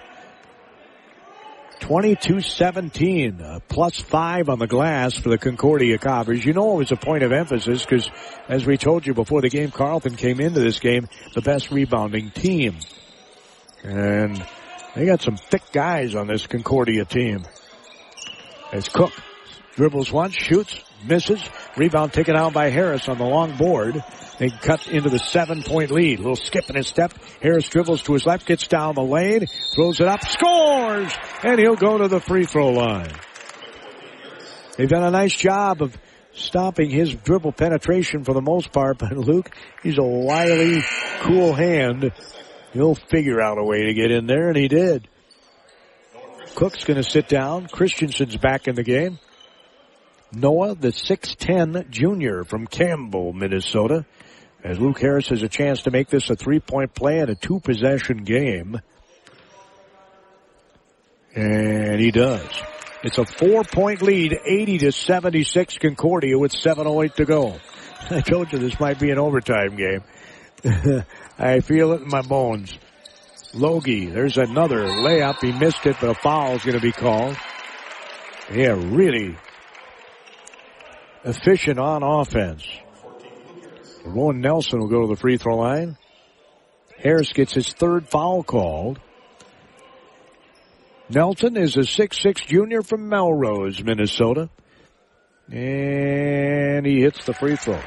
22-17, uh, plus five on the glass for the Concordia Cobbers. You know it was a point of emphasis because, as we told you before the game, Carleton came into this game the best rebounding team. And they got some thick guys on this Concordia team. As Cook dribbles once, shoots, misses. Rebound taken out by Harris on the long board. They cut into the seven point lead. A little skip in his step. Harris dribbles to his left, gets down the lane, throws it up, scores! And he'll go to the free throw line. They've done a nice job of stopping his dribble penetration for the most part, but Luke, he's a wily, cool hand. He'll figure out a way to get in there, and he did. Cook's gonna sit down. Christensen's back in the game. Noah, the 6'10 junior from Campbell, Minnesota. As Luke Harris has a chance to make this a three point play and a two possession game. And he does. It's a four point lead, 80 to 76 Concordia with 7.08 to go. I told you this might be an overtime game. I feel it in my bones. Logie, there's another layup. He missed it, but a foul is going to be called. Yeah, really efficient on offense. Rowan Nelson will go to the free throw line. Harris gets his third foul called. Nelson is a 6'6 junior from Melrose, Minnesota. And he hits the free throw.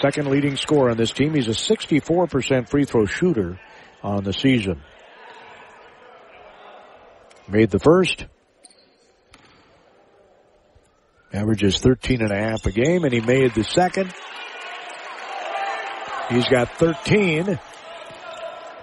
Second leading scorer on this team. He's a 64% free throw shooter on the season. Made the first. Averages 13 and a half a game and he made the second. He's got 13.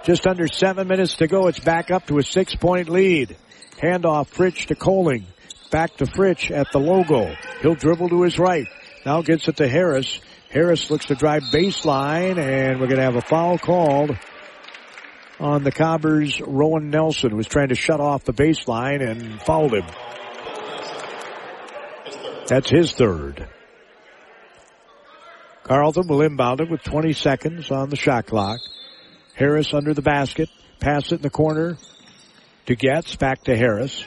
Just under seven minutes to go. It's back up to a six point lead. Handoff Fritsch to Coling. Back to Fritsch at the logo. He'll dribble to his right. Now gets it to Harris. Harris looks to drive baseline and we're going to have a foul called on the Cobbers. Rowan Nelson was trying to shut off the baseline and fouled him. That's his third. Carleton will inbound it with 20 seconds on the shot clock. Harris under the basket. Pass it in the corner to Getz. Back to Harris.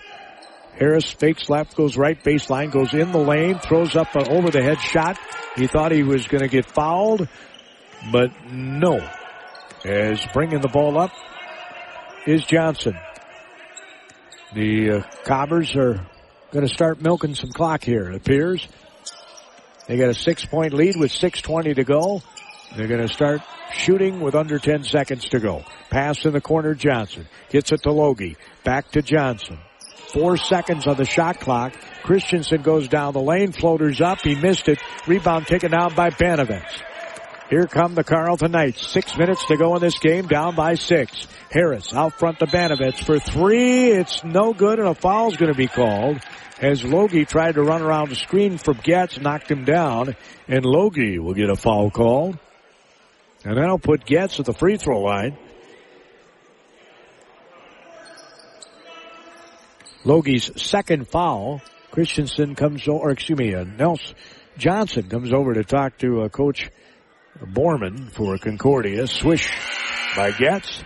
Harris fakes left, goes right baseline, goes in the lane, throws up an over the head shot. He thought he was going to get fouled, but no. As bringing the ball up is Johnson. The uh, Cobbers are going to start milking some clock here, it appears. They got a six point lead with 6.20 to go. They're going to start shooting with under 10 seconds to go. Pass in the corner, Johnson. Gets it to Logie. Back to Johnson. Four seconds on the shot clock. Christensen goes down the lane. Floaters up. He missed it. Rebound taken down by Banovitz. Here come the Carleton Knights. Six minutes to go in this game, down by six. Harris out front to Banovitz for three. It's no good and a foul's going to be called as Logie tried to run around the screen from Getz, knocked him down, and Logie will get a foul called. And that'll put Getz at the free throw line. Logie's second foul. Christensen comes over, excuse me, uh, Nelson Johnson comes over to talk to uh, Coach Borman for Concordia. Swish by Getz.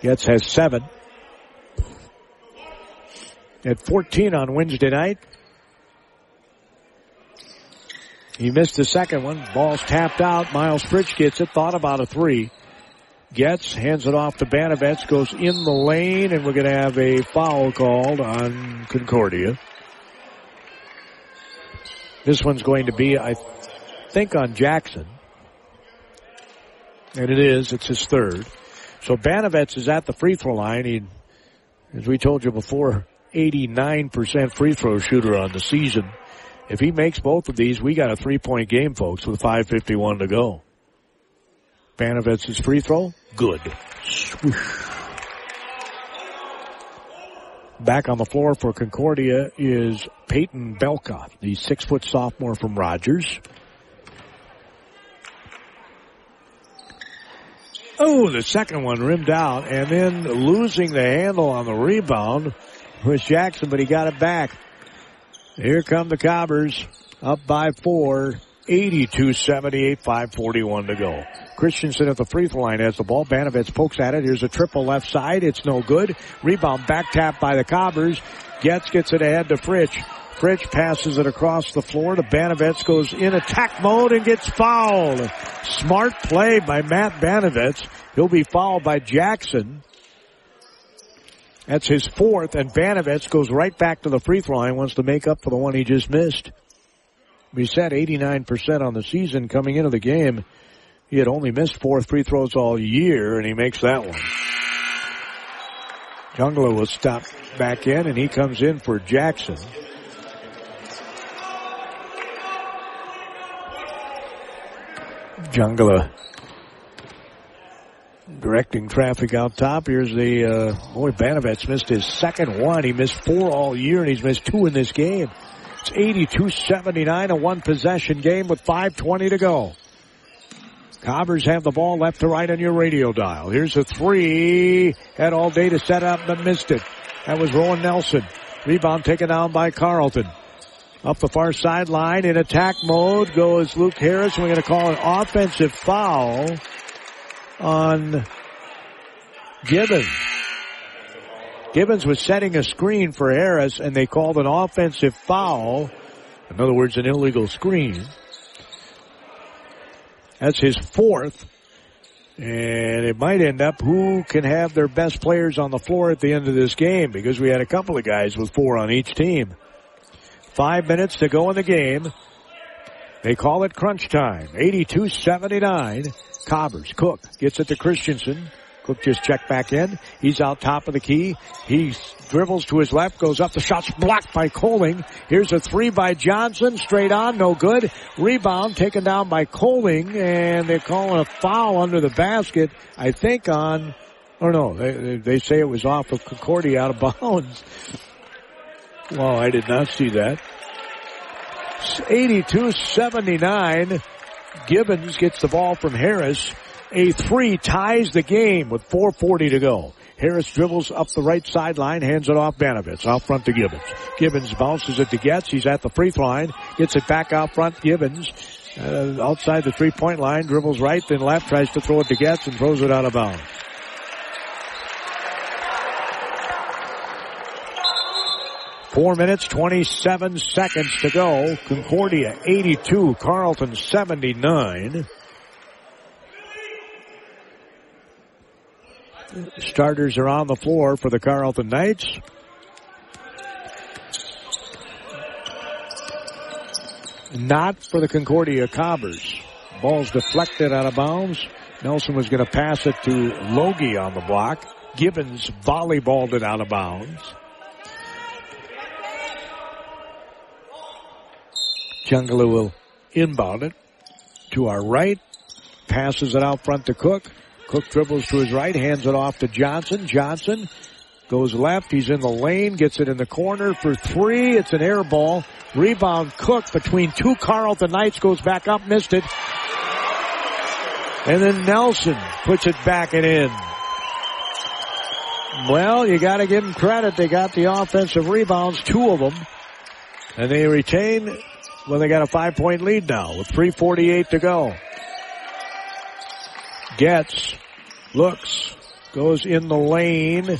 Getz has seven. At 14 on Wednesday night. He missed the second one. Ball's tapped out. Miles Fritsch gets it. Thought about a three. Getz, hands it off to Banovitz, goes in the lane, and we're going to have a foul called on Concordia. This one's going to be, I think on Jackson. And it is, it's his third. So Banovets is at the free throw line. He, as we told you before, 89% free throw shooter on the season. If he makes both of these, we got a three point game, folks, with 5.51 to go. Banovets' free throw, good. Swoosh. Back on the floor for Concordia is Peyton Belka, the six foot sophomore from Rogers. Oh, the second one rimmed out and then losing the handle on the rebound was Jackson, but he got it back. Here come the Cobbers up by four. 82-78, 541 to go. Christensen at the free throw line has the ball. Banovets pokes at it. Here's a triple left side. It's no good. Rebound back tap by the Cobbers. Getz gets it ahead to Fritsch. Fritsch passes it across the floor to Banovets, goes in attack mode and gets fouled. Smart play by Matt Banovets. He'll be fouled by Jackson. That's his fourth, and Banovets goes right back to the free throw line, wants to make up for the one he just missed. We said 89% on the season coming into the game. He had only missed four free throws all year, and he makes that one. Jungler will stop back in, and he comes in for Jackson. Jungler directing traffic out top. Here's the, uh, boy, Banovets missed his second one. He missed four all year, and he's missed two in this game. It's 82-79, a one possession game with 5.20 to go. Cobbers have the ball left to right on your radio dial. Here's a three. Had all day to set up, but missed it. That was Rowan Nelson. Rebound taken down by Carleton. Up the far sideline in attack mode goes Luke Harris. We're going to call an offensive foul on Gibbons. Gibbons was setting a screen for Harris and they called an offensive foul. In other words, an illegal screen. That's his fourth. And it might end up who can have their best players on the floor at the end of this game because we had a couple of guys with four on each team. Five minutes to go in the game. They call it crunch time. 82-79. Cobbers. Cook gets it to Christensen. Cook just checked back in. He's out top of the key. He dribbles to his left, goes up. The shot's blocked by Coling. Here's a three by Johnson. Straight on, no good. Rebound taken down by Coling, and they're calling a foul under the basket. I think on, or no, they, they say it was off of Concordia out of bounds. Well, I did not see that. 82-79. Gibbons gets the ball from Harris. A three ties the game with 4.40 to go. Harris dribbles up the right sideline, hands it off Banovets, out front to Gibbons. Gibbons bounces it to Getz. He's at the free throw line, gets it back out front. Gibbons, uh, outside the three point line, dribbles right, then left, tries to throw it to Getz and throws it out of bounds. Four minutes, 27 seconds to go. Concordia 82, Carleton 79. Starters are on the floor for the Carleton Knights. Not for the Concordia Cobbers. Ball's deflected out of bounds. Nelson was going to pass it to Logie on the block. Gibbons volleyballed it out of bounds. Jungler will inbound it to our right. Passes it out front to Cook. Cook dribbles to his right, hands it off to Johnson. Johnson goes left. He's in the lane, gets it in the corner for three. It's an air ball. Rebound Cook between two Carleton Knights goes back up, missed it. And then Nelson puts it back and in. Well, you gotta give them credit. They got the offensive rebounds, two of them. And they retain, well, they got a five point lead now with 348 to go. Getz, looks, goes in the lane.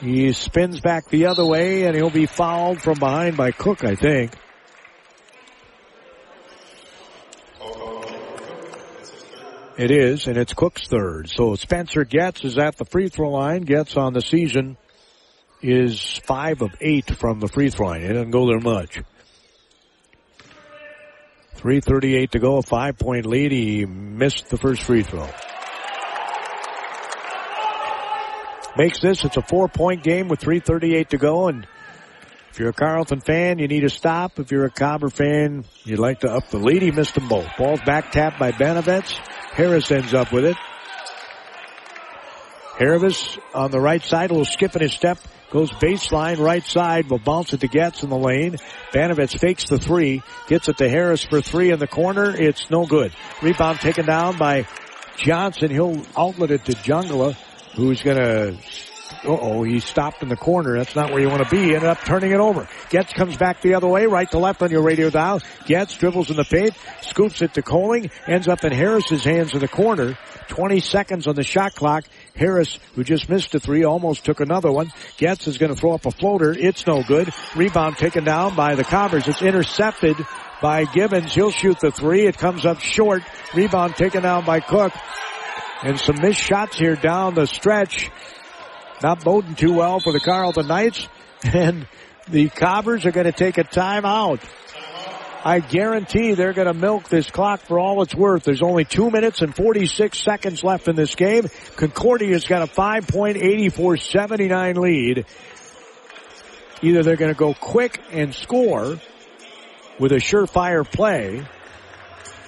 He spins back the other way and he'll be fouled from behind by Cook, I think. It is, and it's Cook's third. So Spencer Getz is at the free throw line. Getz on the season is five of eight from the free throw line. It doesn't go there much. 3.38 to go, a five point lead. He missed the first free throw. Makes this, it's a four point game with 3.38 to go. And if you're a Carleton fan, you need a stop. If you're a Cobber fan, you'd like to up the lead. He missed them both. Ball's back tapped by Benevitz. Harris ends up with it. Harris on the right side will skip in his step Goes baseline right side, will bounce it to Getz in the lane. Banovitz fakes the three, gets it to Harris for three in the corner. It's no good. Rebound taken down by Johnson. He'll outlet it to Jungala, who's gonna oh, he stopped in the corner. That's not where you want to be. Ended up turning it over. Getz comes back the other way, right to left on your radio dial. Getz dribbles in the paint, scoops it to Coling, ends up in Harris's hands in the corner. 20 seconds on the shot clock. Harris, who just missed a three, almost took another one. Getz is going to throw up a floater. It's no good. Rebound taken down by the Cobbers. It's intercepted by Gibbons. He'll shoot the three. It comes up short. Rebound taken down by Cook. And some missed shots here down the stretch. Not boding too well for the Carleton Knights. And the Cobbers are going to take a timeout. I guarantee they're going to milk this clock for all it's worth. There's only two minutes and 46 seconds left in this game. Concordia's got a 5.8479 lead. Either they're going to go quick and score with a surefire play,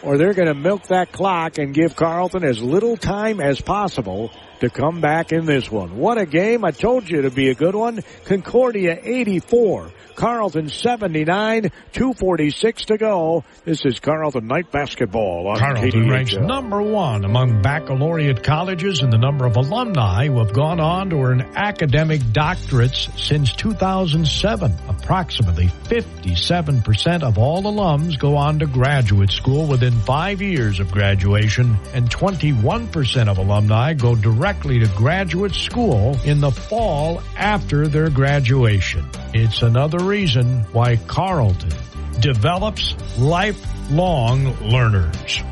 or they're going to milk that clock and give Carleton as little time as possible to come back in this one. What a game. I told you to be a good one. Concordia 84. Carleton 79, 246 to go. This is Carleton Knight Basketball on Carleton KDHL. ranks number one among baccalaureate colleges in the number of alumni who have gone on to earn academic doctorates since 2007. Approximately 57% of all alums go on to graduate school within five years of graduation, and 21% of alumni go directly to graduate school in the fall after their graduation. It's another reason why Carleton develops lifelong learners.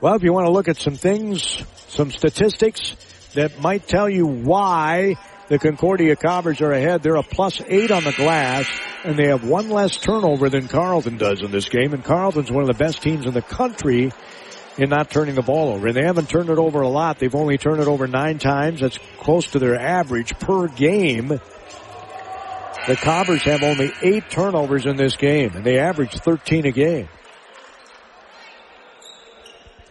Well, if you want to look at some things, some statistics that might tell you why the Concordia Cobbers are ahead, they're a plus eight on the glass, and they have one less turnover than Carleton does in this game. And Carleton's one of the best teams in the country in not turning the ball over. And they haven't turned it over a lot. They've only turned it over nine times. That's close to their average per game. The Cobbers have only eight turnovers in this game, and they average 13 a game.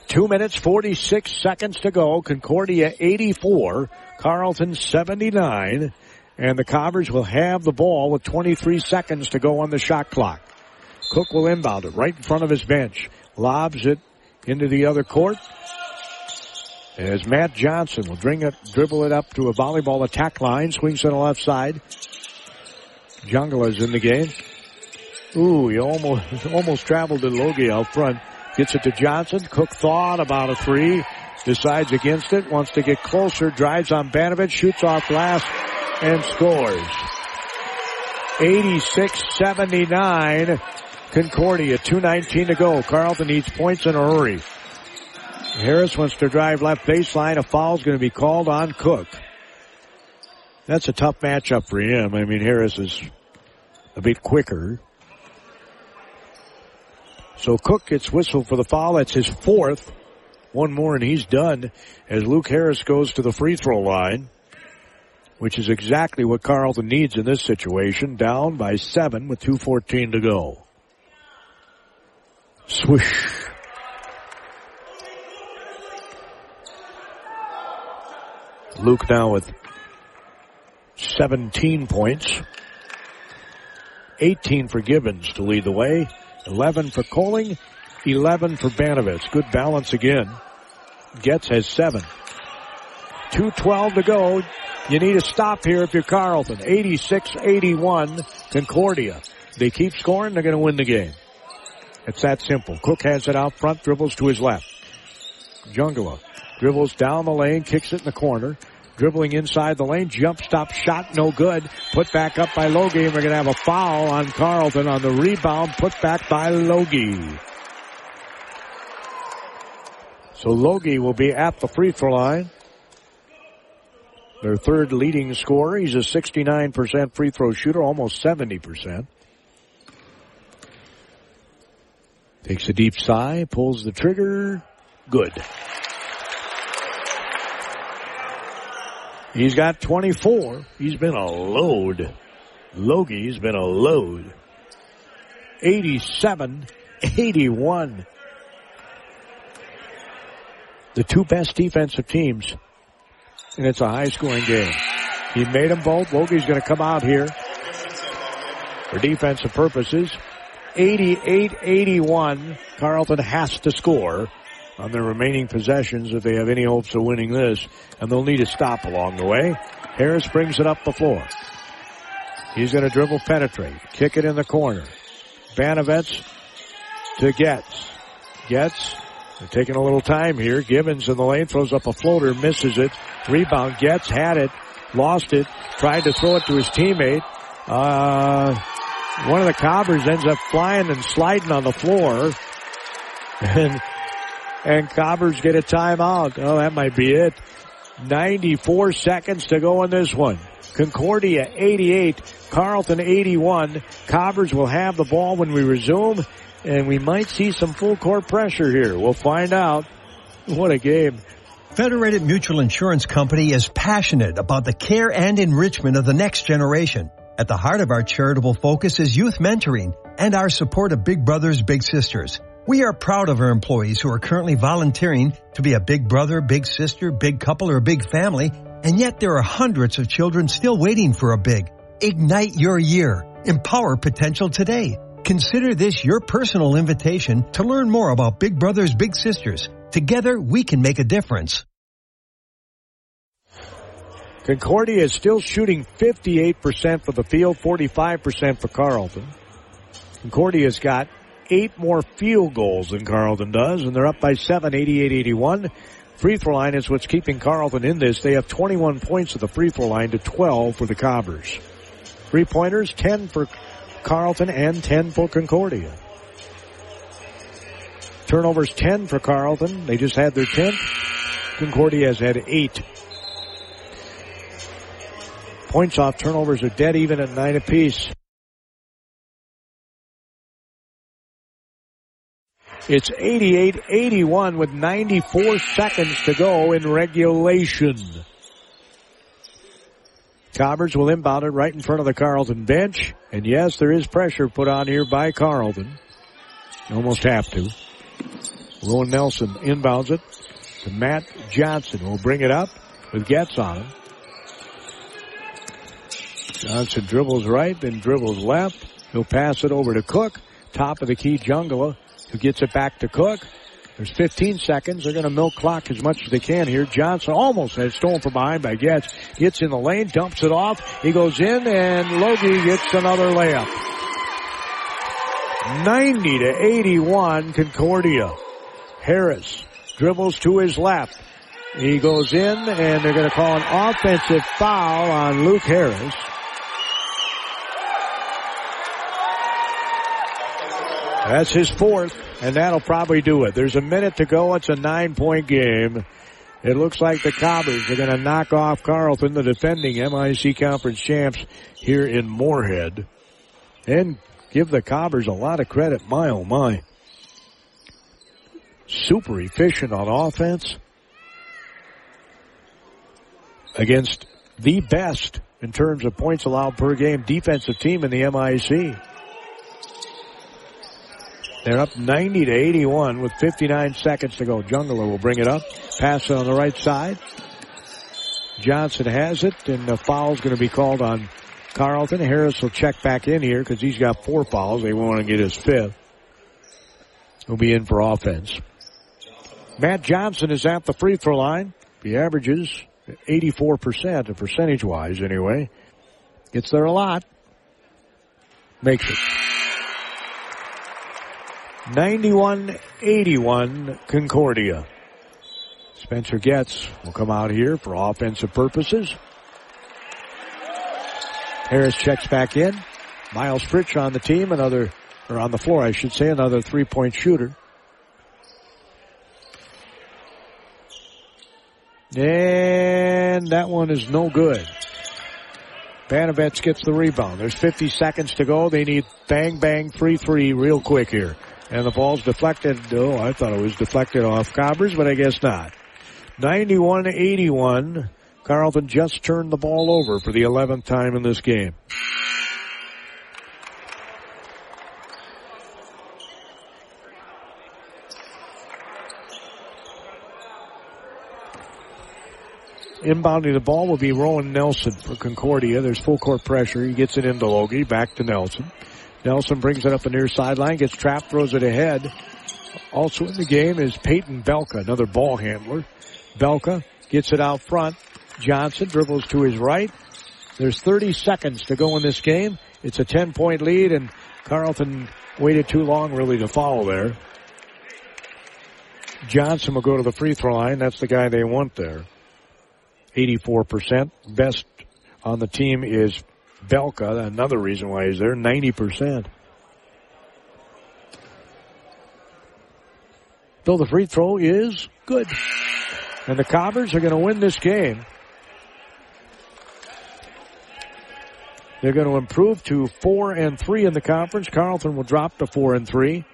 Two minutes, 46 seconds to go. Concordia 84, Carleton 79, and the Cobbers will have the ball with 23 seconds to go on the shot clock. Cook will inbound it right in front of his bench. Lobs it into the other court. As Matt Johnson will bring it, dribble it up to a volleyball attack line, swings to the left side. Jungala's in the game. Ooh, he almost almost traveled to Logie out front. Gets it to Johnson. Cook thought about a three. Decides against it. Wants to get closer. Drives on Banovich. Shoots off glass and scores. 86-79. Concordia. 2.19 to go. Carleton needs points in a hurry. Harris wants to drive left baseline. A foul's going to be called on Cook. That's a tough matchup for him. I mean, Harris is a bit quicker. So Cook gets whistled for the foul. That's his fourth. One more and he's done as Luke Harris goes to the free throw line, which is exactly what Carleton needs in this situation. Down by seven with 2.14 to go. Swish. Luke now with 17 points. 18 for Gibbons to lead the way. 11 for Coling. 11 for Banovitz. Good balance again. Getz has seven. 2.12 to go. You need a stop here if you're Carleton. 86-81 Concordia. They keep scoring, they're going to win the game. It's that simple. Cook has it out front, dribbles to his left. Jungala dribbles down the lane, kicks it in the corner. Dribbling inside the lane, jump stop shot, no good. Put back up by Logie, and we're going to have a foul on Carleton on the rebound, put back by Logie. So Logie will be at the free throw line. Their third leading scorer. He's a 69% free throw shooter, almost 70%. Takes a deep sigh, pulls the trigger. Good. He's got 24. He's been a load. Logie's been a load. 87, 81. The two best defensive teams. And it's a high scoring game. He made them both. Logie's going to come out here for defensive purposes. 88-81. Carleton has to score on their remaining possessions if they have any hopes of winning this. And they'll need a stop along the way. Harris brings it up the floor. He's going to dribble penetrate. Kick it in the corner. Banovets to Getz. Getz taking a little time here. Gibbons in the lane throws up a floater, misses it. Rebound Getz, had it, lost it, tried to throw it to his teammate. Uh, one of the Cobbers ends up flying and sliding on the floor. And, and Cobbers get a timeout. Oh, that might be it. 94 seconds to go in this one. Concordia 88, Carleton 81. Cobbers will have the ball when we resume, and we might see some full court pressure here. We'll find out. What a game. Federated Mutual Insurance Company is passionate about the care and enrichment of the next generation. At the heart of our charitable focus is youth mentoring and our support of Big Brothers Big Sisters. We are proud of our employees who are currently volunteering to be a big brother, big sister, big couple, or big family, and yet there are hundreds of children still waiting for a big. Ignite your year. Empower potential today. Consider this your personal invitation to learn more about Big Brothers Big Sisters. Together we can make a difference. Concordia is still shooting 58% for the field, 45% for Carleton. Concordia's got eight more field goals than Carleton does, and they're up by seven, 88-81. Free throw line is what's keeping Carleton in this. They have 21 points at the free throw line to 12 for the Cobbers. Three pointers, 10 for Carleton and 10 for Concordia. Turnovers 10 for Carleton. They just had their 10th. Concordia has had eight. Points off turnovers are dead even at nine apiece. It's 88-81 with 94 seconds to go in regulation. Cobbers will inbound it right in front of the Carleton bench. And yes, there is pressure put on here by Carleton. You almost have to. Rowan Nelson inbounds it to Matt Johnson will bring it up with Getz on him. Uh, Johnson dribbles right, then dribbles left. He'll pass it over to Cook. Top of the key, Jungala, who gets it back to Cook. There's 15 seconds. They're going to milk clock as much as they can here. Johnson almost has stolen from behind by Getz. Gets in the lane, dumps it off. He goes in and Logie gets another layup. 90 to 81 Concordia. Harris dribbles to his left. He goes in and they're going to call an offensive foul on Luke Harris. That's his fourth, and that'll probably do it. There's a minute to go. It's a nine point game. It looks like the Cobbers are going to knock off Carleton, the defending MIC conference champs here in Moorhead. And give the Cobbers a lot of credit. My oh my. Super efficient on offense against the best in terms of points allowed per game defensive team in the MIC. They're up 90 to 81 with 59 seconds to go. Jungler will bring it up. Pass it on the right side. Johnson has it, and the foul's going to be called on Carleton. Harris will check back in here because he's got four fouls. They want to get his fifth. He'll be in for offense. Matt Johnson is at the free throw line. He averages 84% percentage wise anyway. Gets there a lot. Makes it. 91-81 Concordia. Spencer Getz will come out here for offensive purposes. Harris checks back in. Miles Fritsch on the team, another, or on the floor, I should say, another three-point shooter. And that one is no good. Banovets gets the rebound. There's 50 seconds to go. They need bang bang three three real quick here. And the ball's deflected. Oh, I thought it was deflected off Cobbers, but I guess not. 91-81. Carleton just turned the ball over for the 11th time in this game. Inbounding the ball will be Rowan Nelson for Concordia. There's full court pressure. He gets it into Logie. Back to Nelson. Nelson brings it up the near sideline, gets trapped, throws it ahead. Also in the game is Peyton Belka, another ball handler. Belka gets it out front. Johnson dribbles to his right. There's 30 seconds to go in this game. It's a 10 point lead and Carleton waited too long really to follow there. Johnson will go to the free throw line. That's the guy they want there. 84%. Best on the team is Belka. Another reason why he's there. 90%. Though the free throw is good. And the Cobbers are going to win this game. They're going to improve to four and three in the conference. Carleton will drop to four and three.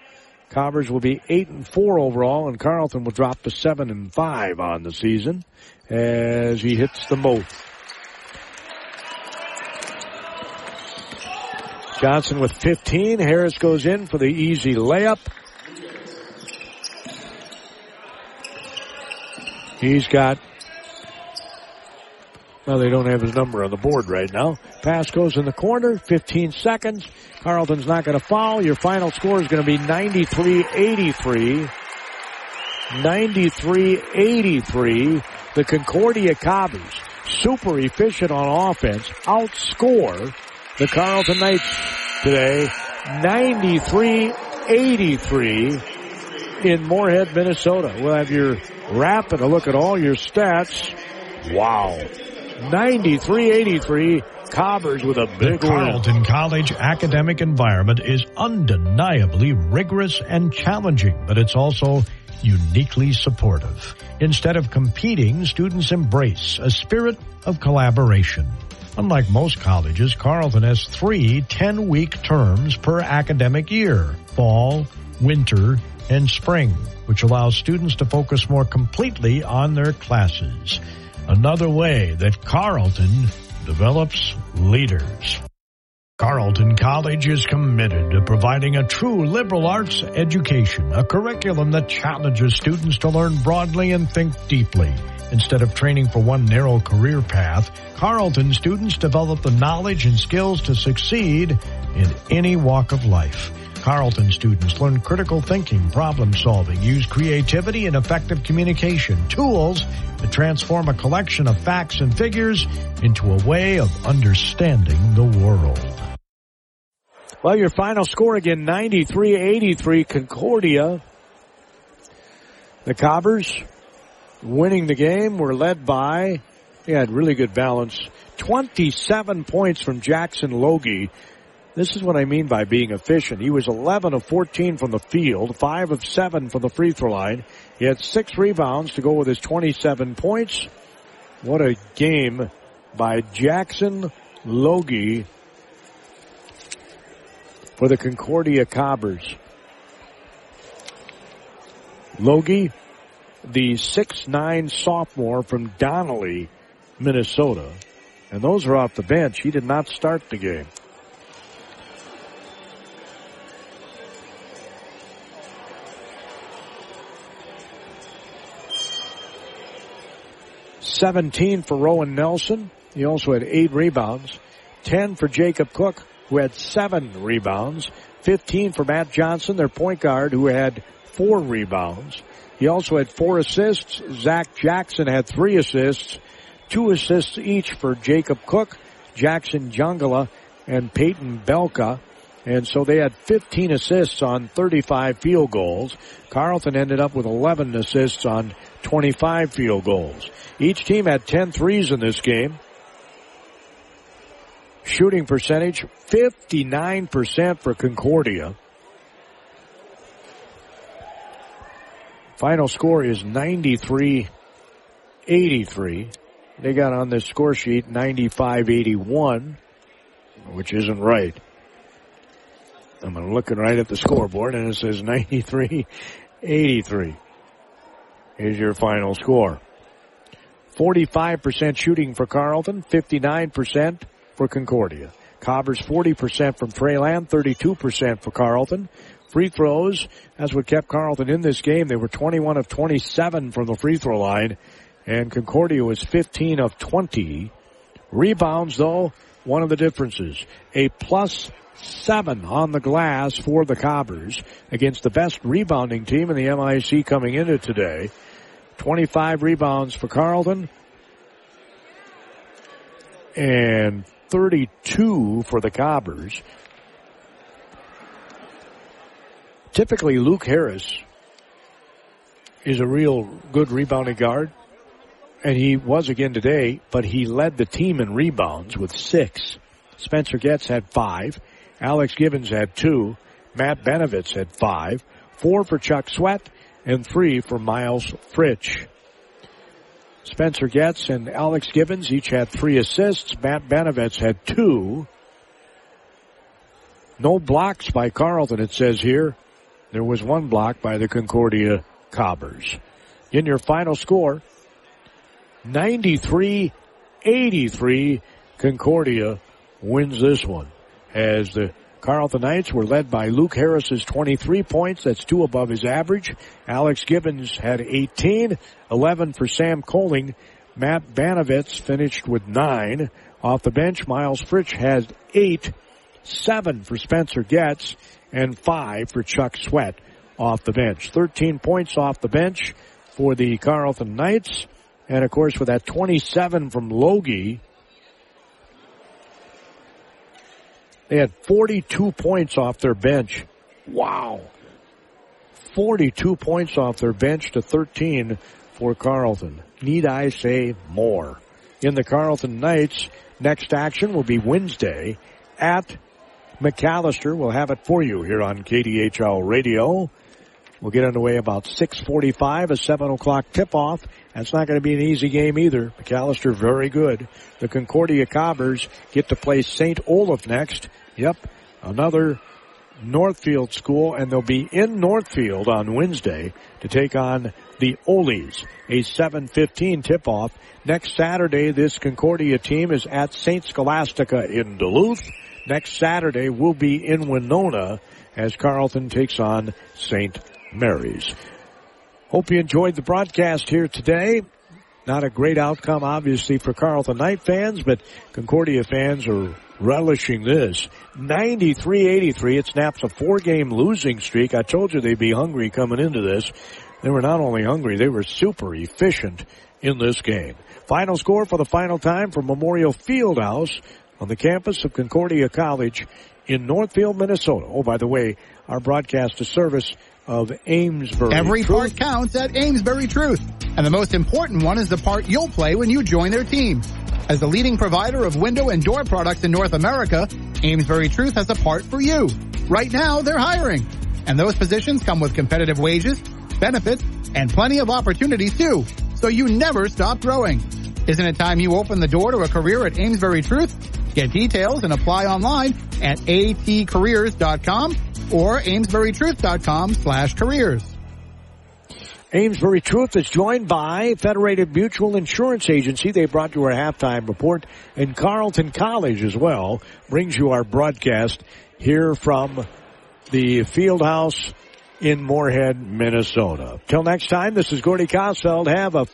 Cobbers will be eight and four overall, and Carleton will drop to seven and five on the season as he hits the moat. Johnson with 15. Harris goes in for the easy layup. He's got, well, they don't have his number on the board right now. Pass goes in the corner, 15 seconds. Carleton's not going to foul. Your final score is going to be 93-83. 93-83. The Concordia Cobbers, super efficient on offense, outscore the Carleton Knights today 93-83 in Moorhead, Minnesota. We'll have your wrap and a look at all your stats. Wow. 93-83. Cobbers with a big the Carleton win. College academic environment is undeniably rigorous and challenging, but it's also uniquely supportive. Instead of competing, students embrace a spirit of collaboration. Unlike most colleges, Carleton has three 10-week terms per academic year, fall, winter, and spring, which allows students to focus more completely on their classes. Another way that Carleton develops leaders. Carleton College is committed to providing a true liberal arts education, a curriculum that challenges students to learn broadly and think deeply. Instead of training for one narrow career path, Carleton students develop the knowledge and skills to succeed in any walk of life. Carleton students learn critical thinking, problem solving, use creativity and effective communication, tools that transform a collection of facts and figures into a way of understanding the world. Well, your final score again, 93-83 Concordia. The Cobbers winning the game were led by, he had really good balance, 27 points from Jackson Logie. This is what I mean by being efficient. He was 11 of 14 from the field, 5 of 7 from the free throw line. He had 6 rebounds to go with his 27 points. What a game by Jackson Logie for the Concordia Cobbers. Logie, the six-nine sophomore from Donnelly, Minnesota. And those are off the bench. He did not start the game. Seventeen for Rowan Nelson. He also had eight rebounds. Ten for Jacob Cook, who had seven rebounds. Fifteen for Matt Johnson, their point guard, who had four rebounds. He also had four assists. Zach Jackson had three assists. Two assists each for Jacob Cook, Jackson Jungala, and Peyton Belka. And so they had 15 assists on 35 field goals. Carleton ended up with 11 assists on 25 field goals. Each team had 10 threes in this game. Shooting percentage, 59% for Concordia. Final score is 93 83. They got on this score sheet 95 81, which isn't right. I'm looking right at the scoreboard and it says 93 83 is your final score. 45% shooting for Carleton, 59% for Concordia. Cobbers 40% from Treyland, 32% for Carleton. Free throws, that's what kept Carleton in this game. They were 21 of 27 from the free throw line, and Concordia was 15 of 20. Rebounds, though, one of the differences. A plus seven on the glass for the Cobbers against the best rebounding team in the MIC coming into today. 25 rebounds for Carleton and 32 for the Cobbers. Typically, Luke Harris is a real good rebounding guard, and he was again today, but he led the team in rebounds with six. Spencer Getz had five. Alex Gibbons had two. Matt Benovitz had five. Four for Chuck Sweat and three for Miles Fritsch. Spencer Getz and Alex Gibbons each had three assists. Matt Benovitz had two. No blocks by Carleton, it says here. There was one block by the Concordia Cobbers. In your final score, 93-83, Concordia wins this one as the Carleton Knights were led by Luke Harris's 23 points. That's two above his average. Alex Gibbons had 18, 11 for Sam Coling. Matt Banovitz finished with nine. Off the bench, Miles Fritsch had eight, seven for Spencer Getz, and five for Chuck Sweat off the bench. 13 points off the bench for the Carleton Knights. And of course, with that 27 from Logie, They had 42 points off their bench. Wow. 42 points off their bench to 13 for Carleton. Need I say more? In the Carleton Knights, next action will be Wednesday at Macalester. We'll have it for you here on KDHL Radio. We'll get underway about 6:45, a 7 o'clock tip-off. That's not going to be an easy game either. Macalester very good. The Concordia Cobbers get to play St. Olaf next. Yep, another Northfield school, and they'll be in Northfield on Wednesday to take on the Oles. A 7:15 tip-off. Next Saturday, this Concordia team is at St. Scholastica in Duluth. Next Saturday, we'll be in Winona as Carleton takes on St. Mary's. Hope you enjoyed the broadcast here today. Not a great outcome, obviously, for Carleton Knight fans, but Concordia fans are relishing this. 93-83. It snaps a four-game losing streak. I told you they'd be hungry coming into this. They were not only hungry, they were super efficient in this game. Final score for the final time for Memorial Fieldhouse on the campus of Concordia College in Northfield, Minnesota. Oh, by the way, our broadcast is service of Amesbury. Every Truth. part counts at Amesbury Truth. And the most important one is the part you'll play when you join their team. As the leading provider of window and door products in North America, Amesbury Truth has a part for you. Right now, they're hiring. And those positions come with competitive wages, benefits, and plenty of opportunities too. So you never stop growing. Isn't it time you open the door to a career at Amesbury Truth? Get details and apply online at atcareers.com or amesburytruth.com slash careers. Amesbury Truth is joined by Federated Mutual Insurance Agency. They brought you our halftime report and Carleton College as well brings you our broadcast here from the field house in Moorhead, Minnesota. Till next time, this is Gordy Kosfeld. Have a